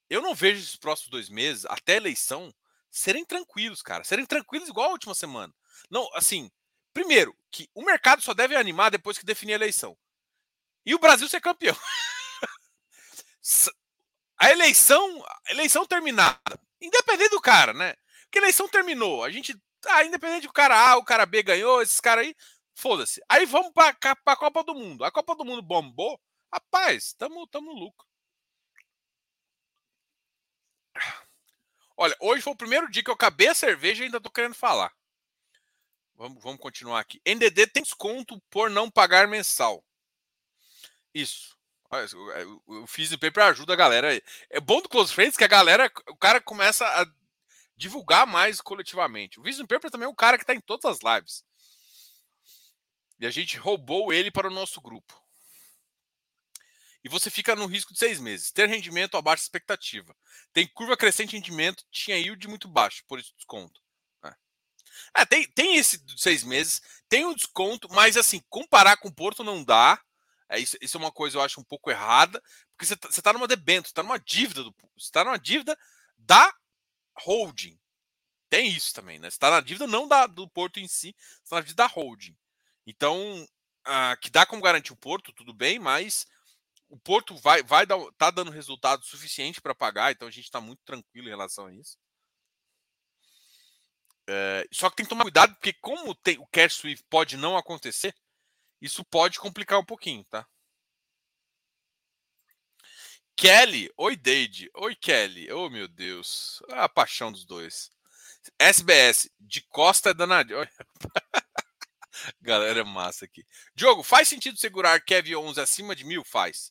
eu não vejo esses próximos dois meses, até a eleição, serem tranquilos, cara. Serem tranquilos igual a última semana. Não, assim, primeiro, que o mercado só deve animar depois que definir a eleição. E o Brasil ser campeão. a eleição, a eleição terminada, independente do cara, né? Porque a eleição terminou, a gente, ah, independente do cara A, o cara B ganhou, esses caras aí, foda-se. Aí vamos para a Copa do Mundo. A Copa do Mundo bombou, Rapaz, estamos no lucro. Olha, hoje foi o primeiro dia que eu acabei a cerveja e ainda estou querendo falar. Vamos, vamos continuar aqui. NDD tem desconto por não pagar mensal. Isso. Eu fiz o paper ajuda a galera. É bom do Close Friends que a galera, o cara começa a divulgar mais coletivamente. O Vision Paper também é um cara que está em todas as lives. E a gente roubou ele para o nosso grupo e você fica no risco de seis meses. Ter rendimento abaixo da expectativa. Tem curva crescente de rendimento, tinha yield muito baixo, por isso desconto. É, é tem, tem esse de seis meses, tem um desconto, mas assim, comparar com o Porto não dá. É, isso, isso é uma coisa eu acho um pouco errada, porque você está tá numa debênture, está numa dívida do você está numa dívida da holding. Tem isso também, né? Você está na dívida não da, do Porto em si, você está na dívida da holding. Então, ah, que dá como garantir o Porto, tudo bem, mas o Porto vai, vai dar, tá dando resultado suficiente para pagar, então a gente está muito tranquilo em relação a isso. É, só que tem que tomar cuidado, porque como tem, o cash sweep pode não acontecer, isso pode complicar um pouquinho, tá? Kelly, oi Deide, oi Kelly, oh meu Deus, a paixão dos dois. SBS, de Costa é danadinho. Galera, é massa aqui. Diogo, faz sentido segurar Kevin 11 acima de mil? Faz.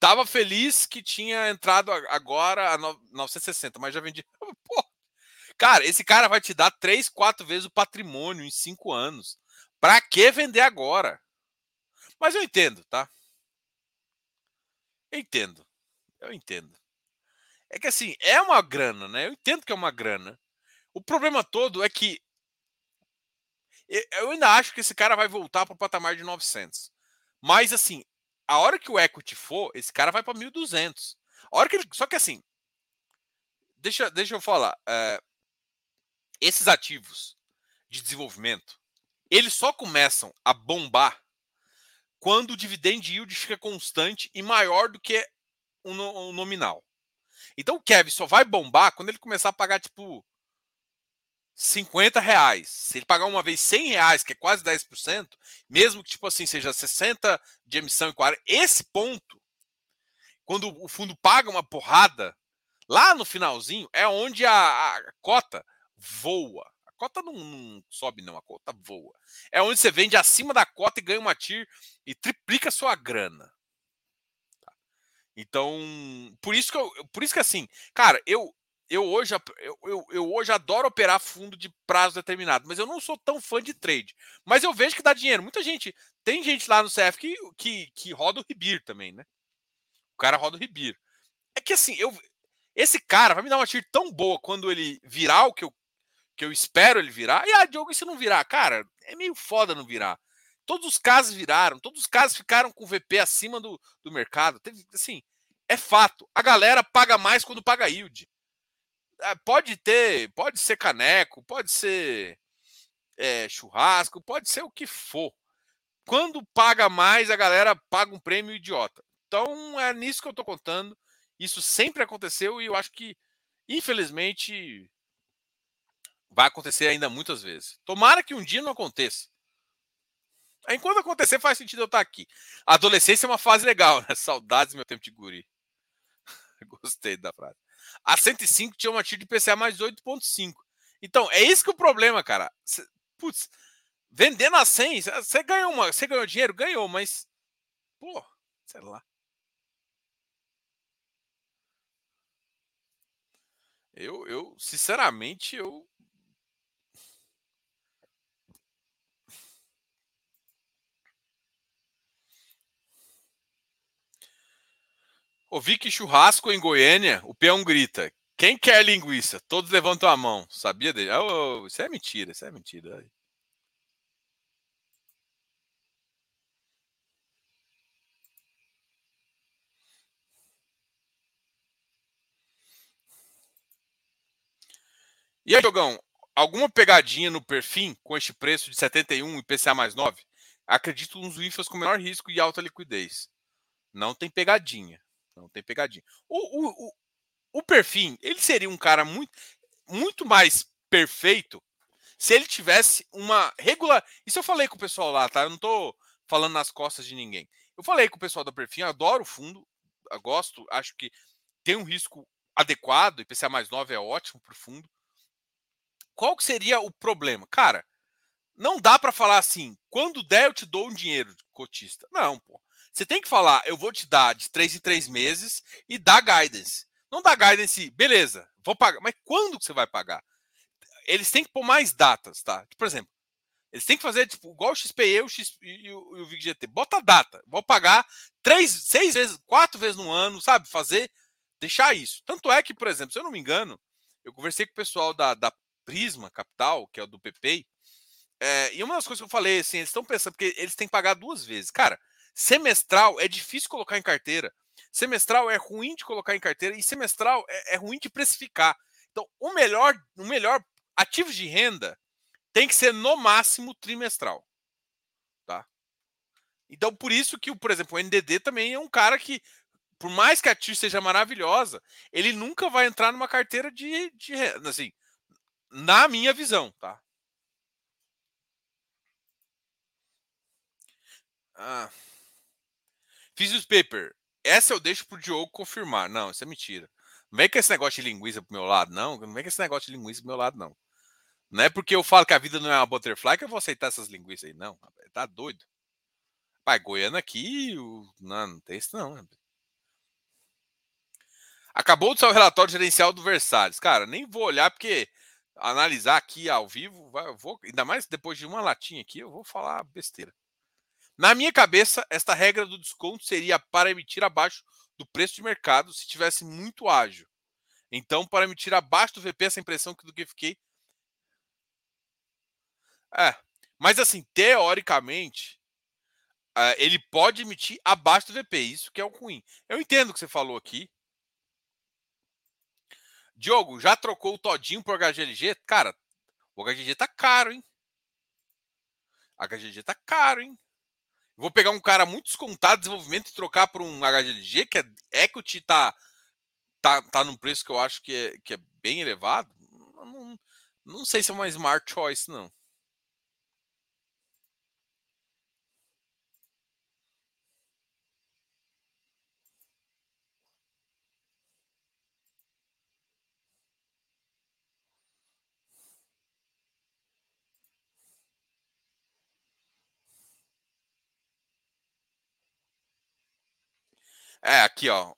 Tava feliz que tinha entrado agora a 960, mas já vendi. Pô, cara, esse cara vai te dar 3, 4 vezes o patrimônio em 5 anos. Pra que vender agora? Mas eu entendo, tá? Eu entendo. Eu entendo. É que assim, é uma grana, né? Eu entendo que é uma grana. O problema todo é que eu ainda acho que esse cara vai voltar para o patamar de 900. Mas assim, a hora que o equity for, esse cara vai para 1.200. A hora que ele, só que assim, deixa, deixa eu falar, é, esses ativos de desenvolvimento, eles só começam a bombar quando o dividend yield fica constante e maior do que o, nominal. Então o Kevin só vai bombar quando ele começar a pagar tipo 50 reais. Se ele pagar uma vez 100 reais, que é quase 10%, mesmo que tipo assim seja 60 de emissão e 40, esse ponto, quando o fundo paga uma porrada, lá no finalzinho é onde a, a cota voa. A cota não, não, sobe, não, a cota voa. É onde você vende acima da cota e ganha uma TIR e triplica sua grana. Tá? Então, por isso que eu, por isso que assim, cara, eu eu hoje, eu, eu, eu, hoje adoro operar fundo de prazo determinado, mas eu não sou tão fã de trade. Mas eu vejo que dá dinheiro. Muita gente. Tem gente lá no CF que, que, que roda o Ribir também, né? O cara roda o Ribir. É que assim, eu, esse cara vai me dar uma tiro tão boa quando ele virar o que eu, que eu espero ele virar. E ah, Diogo, e se não virar? Cara, é meio foda não virar. Todos os casos viraram, todos os casos ficaram com o VP acima do, do mercado. Teve, assim, é fato. A galera paga mais quando paga yield. É, pode ter, pode ser caneco, pode ser é, churrasco, pode ser o que for. Quando paga mais, a galera paga um prêmio idiota. Então é nisso que eu estou contando. Isso sempre aconteceu e eu acho que, infelizmente, vai acontecer ainda muitas vezes. Tomara que um dia não aconteça. Enquanto acontecer, faz sentido eu estar aqui. A adolescência é uma fase legal, né? Saudades do meu tempo de guri. Gostei da frase. A 105 tinha uma TIR de PCA mais 8,5. Então, é isso que é o problema, cara. Cê, putz, vendendo a 100, você ganhou uma, você ganhou dinheiro? Ganhou, mas pô, sei lá. Eu, eu sinceramente, eu Ouvi que churrasco em Goiânia, o peão grita: Quem quer linguiça? Todos levantam a mão. Sabia dele? Oh, isso é mentira, isso é mentira. E aí, Jogão, alguma pegadinha no perfil com este preço de 71 e PCA mais 9? Acredito nos WIFAs com menor risco e alta liquidez. Não tem pegadinha. Não tem pegadinha. O, o, o, o ele seria um cara muito, muito mais perfeito se ele tivesse uma regular. Isso eu falei com o pessoal lá, tá? Eu não tô falando nas costas de ninguém. Eu falei com o pessoal do Perfim, adoro o fundo, gosto, acho que tem um risco adequado, IPCA mais 9 é ótimo para o fundo. Qual que seria o problema? Cara, não dá para falar assim, quando der eu te dou um dinheiro, cotista. Não, pô. Você tem que falar, eu vou te dar de três em três meses e dar guidance. Não dá guidance, beleza, vou pagar. Mas quando que você vai pagar? Eles têm que pôr mais datas, tá? Por exemplo, eles têm que fazer tipo, igual o XPE o X, e, o, o VIGGT. Bota a data. Vou pagar três, seis vezes, quatro vezes no ano, sabe? Fazer, deixar isso. Tanto é que, por exemplo, se eu não me engano, eu conversei com o pessoal da, da Prisma Capital, que é o do PP, é, e uma das coisas que eu falei, assim, eles estão pensando, porque eles têm que pagar duas vezes. Cara, Semestral é difícil colocar em carteira. Semestral é ruim de colocar em carteira e semestral é, é ruim de precificar. Então, o melhor, o melhor ativo de renda tem que ser no máximo trimestral. Tá? Então, por isso que, por exemplo, o NDD também é um cara que, por mais que a TIR seja maravilhosa, ele nunca vai entrar numa carteira de, de assim, na minha visão, tá? Ah. Fiz os paper. Essa eu deixo pro Diogo confirmar. Não, isso é mentira. Não vem com esse negócio de linguiça pro meu lado, não. Não vem com esse negócio de linguiça pro meu lado, não. Não é porque eu falo que a vida não é uma butterfly que eu vou aceitar essas linguiças aí, não. Tá doido. Pai, Goiânia aqui, não, não tem isso não. Acabou de sair o relatório gerencial do Versalhes. Cara, nem vou olhar porque analisar aqui ao vivo, vai, vou, ainda mais depois de uma latinha aqui, eu vou falar besteira. Na minha cabeça, esta regra do desconto seria para emitir abaixo do preço de mercado se tivesse muito ágil. Então, para emitir abaixo do VP, essa impressão do que fiquei. É. Mas assim, teoricamente, uh, ele pode emitir abaixo do VP. Isso que é o ruim. Eu entendo o que você falou aqui. Diogo, já trocou o Todinho por HGLG? Cara, o HGG tá caro, hein? HGG tá caro, hein? Vou pegar um cara muito descontado de desenvolvimento e trocar por um HGLG, que é equity, tá, tá, tá num preço que eu acho que é, que é bem elevado. Não, não sei se é uma smart choice, não. É, aqui, ó.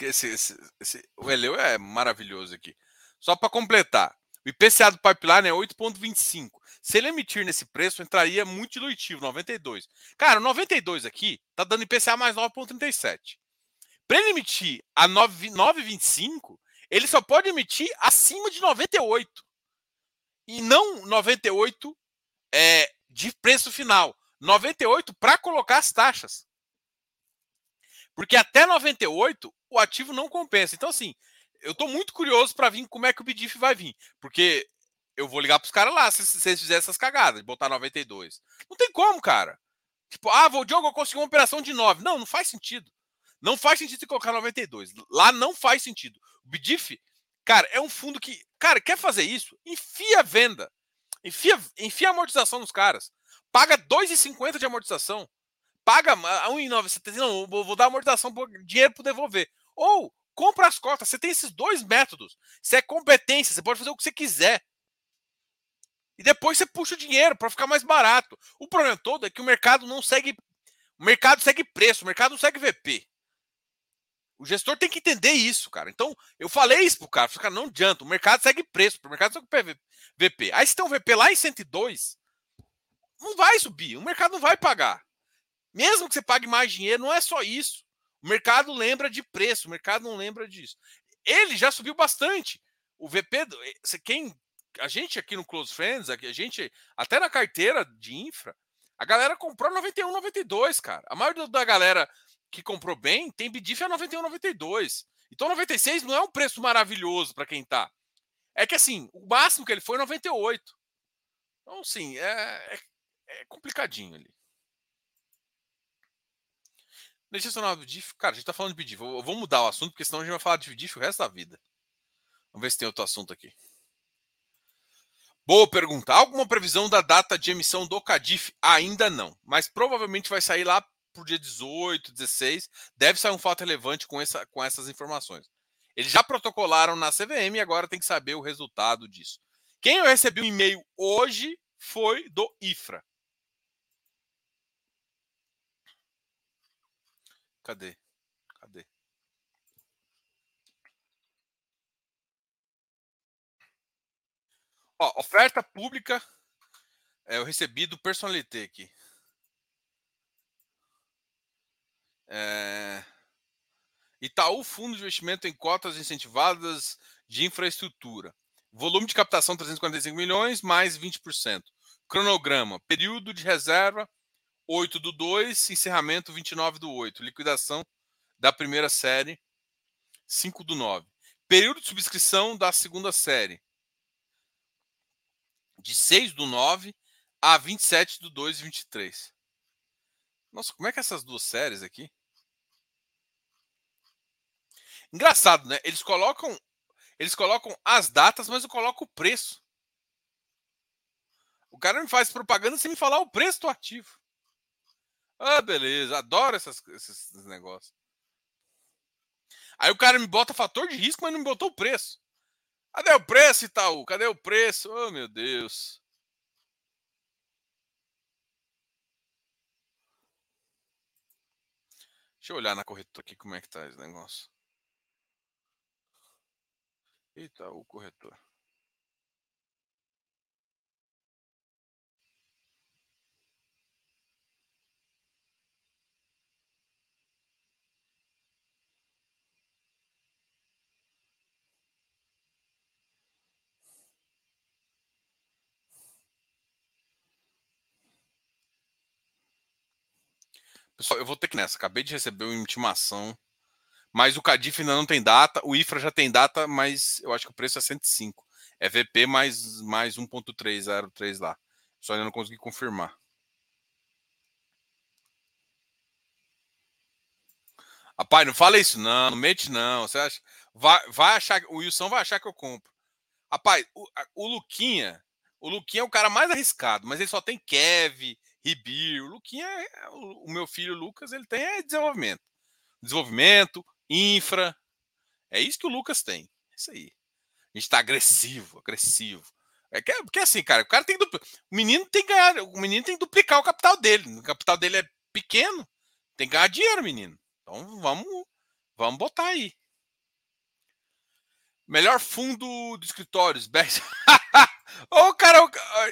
Esse, esse, esse, o Eleu é maravilhoso aqui. Só para completar. O IPCA do pipeline é 8,25. Se ele emitir nesse preço, entraria muito dilutivo, 92. Cara, o 92 aqui tá dando IPCA mais 9,37. Para ele emitir a 9,25, ele só pode emitir acima de 98. E não 98 é, de preço final. 98 para colocar as taxas. Porque até 98 o ativo não compensa. Então, assim, eu estou muito curioso para vir como é que o BDIF vai vir. Porque eu vou ligar para os caras lá se, se eles fizerem essas cagadas, de botar 92. Não tem como, cara. Tipo, ah, vou Diogo, eu consegui uma operação de 9. Não, não faz sentido. Não faz sentido você colocar 92. Lá não faz sentido. O BDIF, cara, é um fundo que, cara, quer fazer isso? Enfia a venda. Enfia, enfia a amortização nos caras. Paga 2,50 de amortização paga 1,9, não, vou dar amortização, dinheiro para devolver. Ou compra as cotas. Você tem esses dois métodos. Se é competência, você pode fazer o que você quiser. E depois você puxa o dinheiro para ficar mais barato. O problema todo é que o mercado não segue. O mercado segue preço, o mercado não segue VP. O gestor tem que entender isso, cara. Então, eu falei isso pro cara. Falei, cara, não adianta. O mercado segue preço, o mercado segue VP. Aí se tem um VP lá em 102, não vai subir. O mercado não vai pagar. Mesmo que você pague mais dinheiro, não é só isso. O mercado lembra de preço, o mercado não lembra disso. Ele já subiu bastante. O VP, quem a gente aqui no Close Friends, a gente até na carteira de infra, a galera comprou 91, 92, cara. A maioria da galera que comprou bem tem BDIF a 91, 92. Então 96 não é um preço maravilhoso para quem tá. É que assim, o máximo que ele foi é 98. Então, sim, é, é, é complicadinho ali. Legislacional do DIF, cara, a gente tá falando de BDIF. Eu vou mudar o assunto, porque senão a gente vai falar de BDIF o resto da vida. Vamos ver se tem outro assunto aqui. Boa pergunta. Alguma previsão da data de emissão do CADIF? Ainda não, mas provavelmente vai sair lá por dia 18, 16. Deve sair um fato relevante com, essa, com essas informações. Eles já protocolaram na CVM e agora tem que saber o resultado disso. Quem eu recebi um e-mail hoje foi do IFRA. Cadê? Cadê? Ó, oferta pública. É, eu recebi do Personalité aqui. É... Itaú Fundo de Investimento em Cotas Incentivadas de Infraestrutura. Volume de captação 345 milhões, mais 20%. Cronograma. Período de reserva 8 do 2, encerramento 29 do 8. Liquidação da primeira série, 5 do 9. Período de subscrição da segunda série, de 6 do 9 a 27 do 2 e 23. Nossa, como é que é essas duas séries aqui? Engraçado, né? Eles colocam eles colocam as datas, mas eu coloco o preço. O cara me faz propaganda sem me falar o preço do ativo. Ah, beleza. Adoro essas, esses, esses negócios. Aí o cara me bota fator de risco, mas não me botou o preço. Cadê o preço, Itaú? Cadê o preço? Oh, meu Deus. Deixa eu olhar na corretora aqui como é que tá esse negócio. Itaú Corretor. Pessoal, eu vou ter que nessa. Acabei de receber uma intimação. Mas o Cadif ainda não tem data. O IFRA já tem data, mas eu acho que o preço é 105. É VP mais, mais 1.303 lá. Só ainda não consegui confirmar. Rapaz, não fala isso não, não mente não. Você acha, vai, vai achar, o Wilson vai achar que eu compro. Rapaz, o, o Luquinha, o Luquinha é o cara mais arriscado, mas ele só tem Kev, Ribir. O Luquinha, é, o, meu filho Lucas, ele tem é desenvolvimento. Desenvolvimento, infra. É isso que o Lucas tem. É isso aí. A gente tá agressivo, agressivo. É que, porque assim, cara, o cara tem que o menino tem que ganhar, o menino tem que duplicar o capital dele. O capital dele é pequeno, tem que ganhar dinheiro, menino. Então vamos, vamos botar aí. Melhor fundo de escritórios, best. Ô, cara,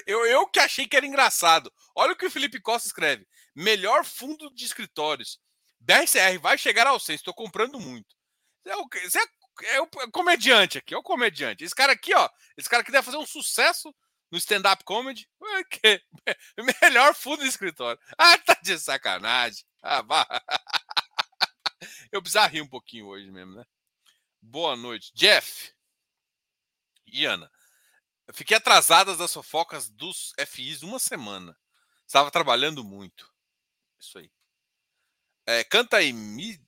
eu, eu que achei que era engraçado. Olha o que o Felipe Costa escreve. Melhor fundo de escritórios. BRCR vai chegar ao 6. Estou comprando muito. Você é, é, o comediante aqui, é o comediante. Esse cara aqui, ó. Esse cara que deve fazer um sucesso no stand-up comedy. Que, melhor fundo de escritório. Ah, tá de sacanagem. Ah, Eu precisava rir um pouquinho hoje mesmo, né? Boa noite. Jeff e Ana. Fiquei atrasadas das fofocas dos FIs uma semana. Estava trabalhando muito. Isso aí. É, canta aí. Mi...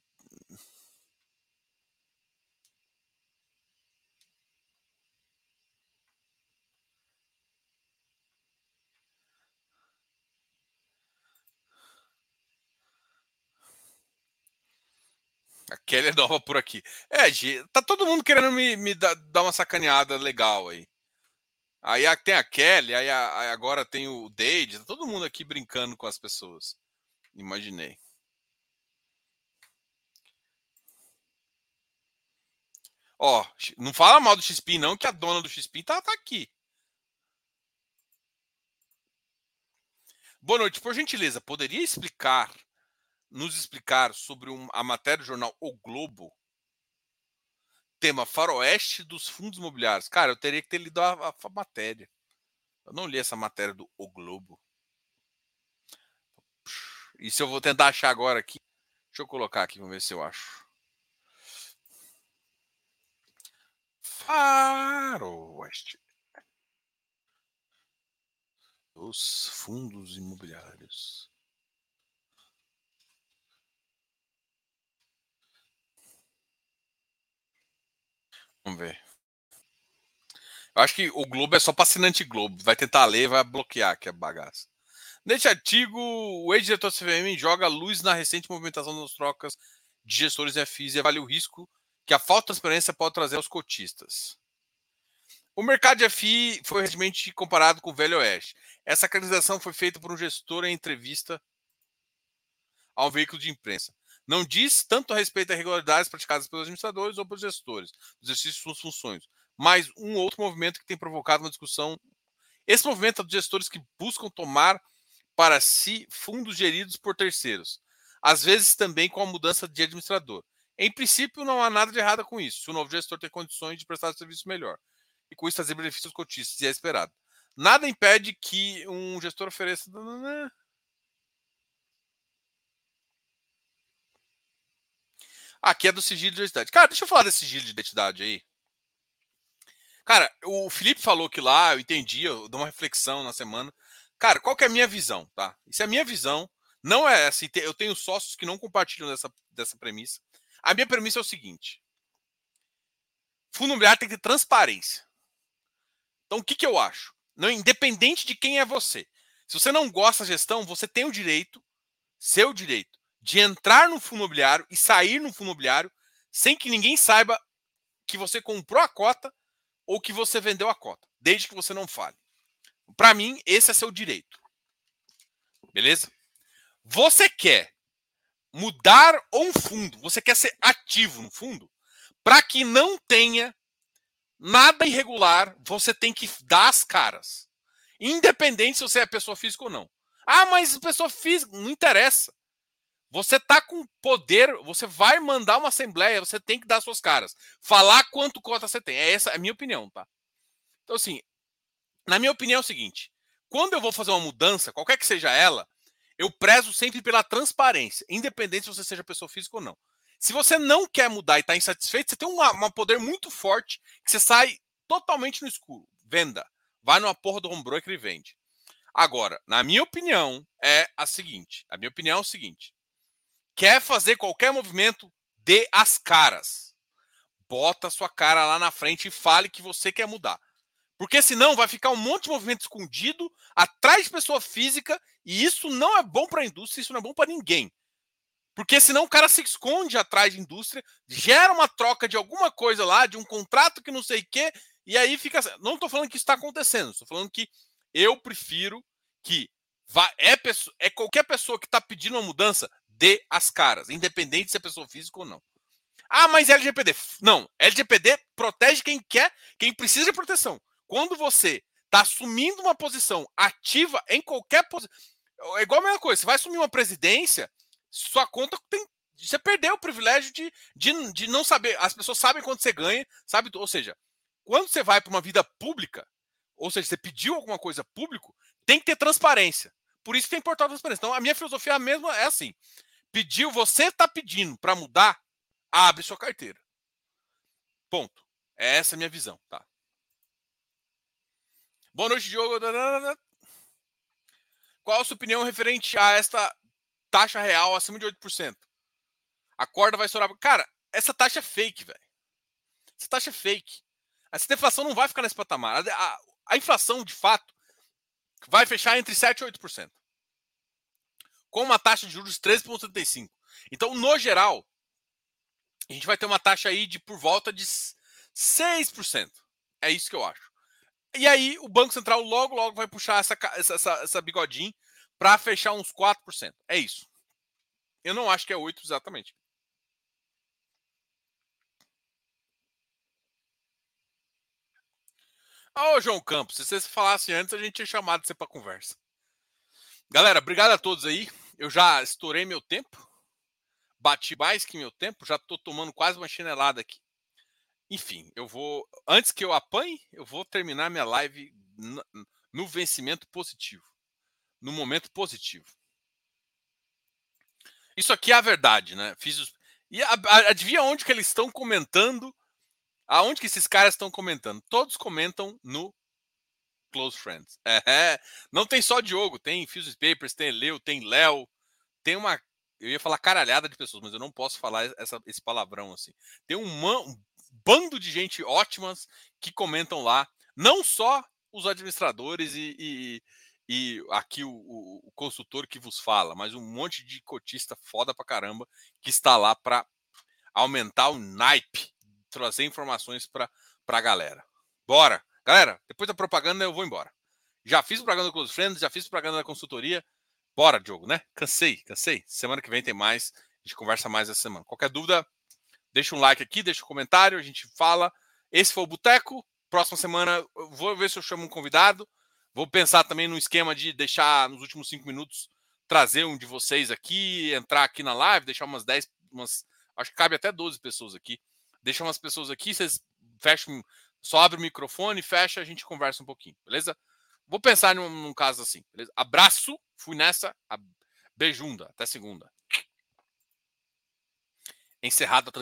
A Kelly é nova por aqui. É, tá todo mundo querendo me, me dar uma sacaneada legal aí. Aí tem a Kelly, aí, agora tem o Dade, tá todo mundo aqui brincando com as pessoas. Imaginei. Ó, não fala mal do XP não, que a dona do XP tá, tá aqui. Boa noite, por gentileza, poderia explicar, nos explicar sobre um, a matéria do jornal O Globo? Tema Faroeste dos Fundos Imobiliários. Cara, eu teria que ter lido a, a, a matéria. Eu não li essa matéria do O Globo. E se eu vou tentar achar agora aqui? Deixa eu colocar aqui, vamos ver se eu acho. Faroeste. Os fundos imobiliários. Vamos ver. Eu acho que o Globo é só para assinante Globo. Vai tentar ler, vai bloquear aqui a bagaça. Neste artigo, o ex-diretor CVM joga luz na recente movimentação das trocas de gestores FIs e avalia o risco que a falta de transparência pode trazer aos cotistas. O mercado de FI foi recentemente comparado com o Velho Oeste. Essa caracterização foi feita por um gestor em entrevista a um veículo de imprensa. Não diz tanto a respeito das irregularidades praticadas pelos administradores ou pelos gestores, do exercício de suas funções, mas um outro movimento que tem provocado uma discussão. Esse movimento é dos gestores que buscam tomar para si fundos geridos por terceiros, às vezes também com a mudança de administrador. Em princípio, não há nada de errado com isso, se o novo gestor tem condições de prestar serviço melhor e com isso trazer benefícios cotistas, e é esperado. Nada impede que um gestor ofereça. Aqui é do sigilo de identidade. Cara, deixa eu falar desse sigilo de identidade aí. Cara, o Felipe falou que lá, eu entendi, eu dou uma reflexão na semana. Cara, qual que é a minha visão, tá? Isso é a minha visão. Não é assim, eu tenho sócios que não compartilham dessa, dessa premissa. A minha premissa é o seguinte: fundo imobiliário tem que ter transparência. Então, o que, que eu acho? Não, independente de quem é você. Se você não gosta da gestão, você tem o direito, seu direito, de entrar no fundo imobiliário e sair no fundo imobiliário sem que ninguém saiba que você comprou a cota ou que você vendeu a cota, desde que você não fale. Para mim, esse é seu direito. Beleza? Você quer mudar um fundo, você quer ser ativo no fundo, para que não tenha nada irregular, você tem que dar as caras. Independente se você é pessoa física ou não. Ah, mas pessoa física, não interessa. Você tá com poder, você vai mandar uma assembleia, você tem que dar suas caras. Falar quanto cota você tem. É essa é a minha opinião, tá? Então, assim, na minha opinião é o seguinte: quando eu vou fazer uma mudança, qualquer que seja ela, eu prezo sempre pela transparência, independente se você seja pessoa física ou não. Se você não quer mudar e está insatisfeito, você tem um poder muito forte que você sai totalmente no escuro. Venda. Vai numa porra do home e vende. Agora, na minha opinião, é a seguinte: a minha opinião é o seguinte Quer fazer qualquer movimento, dê as caras. Bota a sua cara lá na frente e fale que você quer mudar. Porque senão vai ficar um monte de movimento escondido atrás de pessoa física e isso não é bom para a indústria, isso não é bom para ninguém. Porque senão o cara se esconde atrás de indústria, gera uma troca de alguma coisa lá, de um contrato que não sei o quê, e aí fica. Não estou falando que isso está acontecendo, estou falando que eu prefiro que vá, é, pessoa, é qualquer pessoa que está pedindo uma mudança, dê as caras, independente se é pessoa física ou não. Ah, mas LGPD. Não, LGPD protege quem quer, quem precisa de proteção. Quando você está assumindo uma posição ativa em qualquer posição. É igual a mesma coisa, você vai assumir uma presidência, sua conta tem. Você perdeu o privilégio de, de, de não saber. As pessoas sabem quanto você ganha, sabe? Ou seja, quando você vai para uma vida pública, ou seja, você pediu alguma coisa público, tem que ter transparência. Por isso que é importante a transparência. Então, a minha filosofia é a mesma é assim. Pediu, você está pedindo para mudar, abre sua carteira. Ponto. Essa é a minha visão, tá? Boa noite, Diogo. Qual a sua opinião referente a esta taxa real acima de 8%? A corda vai estourar. Cara, essa taxa é fake, velho. Essa taxa é fake. Essa deflação não vai ficar nesse patamar. A, a, a inflação, de fato, vai fechar entre 7% e 8% com uma taxa de juros de 13,75. Então, no geral, a gente vai ter uma taxa aí de por volta de 6%. É isso que eu acho. E aí, o Banco Central logo, logo vai puxar essa, essa, essa bigodinha para fechar uns 4%. É isso. Eu não acho que é 8% exatamente. Ô, João Campos, se você falasse antes, a gente tinha chamado você para conversa. Galera, obrigado a todos aí. Eu já estourei meu tempo. Bati mais que meu tempo. Já estou tomando quase uma chinelada aqui. Enfim, eu vou. Antes que eu apanhe, eu vou terminar minha live no vencimento positivo. No momento positivo. Isso aqui é a verdade, né? Fiz os... E adivinha onde que eles estão comentando? Aonde que esses caras estão comentando? Todos comentam no close friends. É, não tem só Diogo, tem Fuses Papers, tem Leo, tem Léo, tem uma. Eu ia falar caralhada de pessoas, mas eu não posso falar essa, esse palavrão assim. Tem um, um bando de gente ótimas que comentam lá, não só os administradores e, e, e aqui o, o, o, consultor que vos fala, mas um monte de cotista foda pra caramba que está lá para aumentar o naipe, trazer informações para a galera. Bora! Galera, depois da propaganda eu vou embora. Já fiz propaganda com os friends, já fiz propaganda da consultoria. Bora, Diogo, né? Cansei, cansei. Semana que vem tem mais. A gente conversa mais essa semana. Qualquer dúvida, deixa um like aqui, deixa um comentário, a gente fala. Esse foi o Boteco. Próxima semana eu vou ver se eu chamo um convidado. Vou pensar também no esquema de deixar nos últimos cinco minutos trazer um de vocês aqui, entrar aqui na live, deixar umas 10, umas, acho que cabe até 12 pessoas aqui. Deixa umas pessoas aqui, vocês fecham só abre o microfone, fecha, a gente conversa um pouquinho, beleza? Vou pensar num, num caso assim, beleza? Abraço, fui nessa, beijunda, até segunda. Encerrada a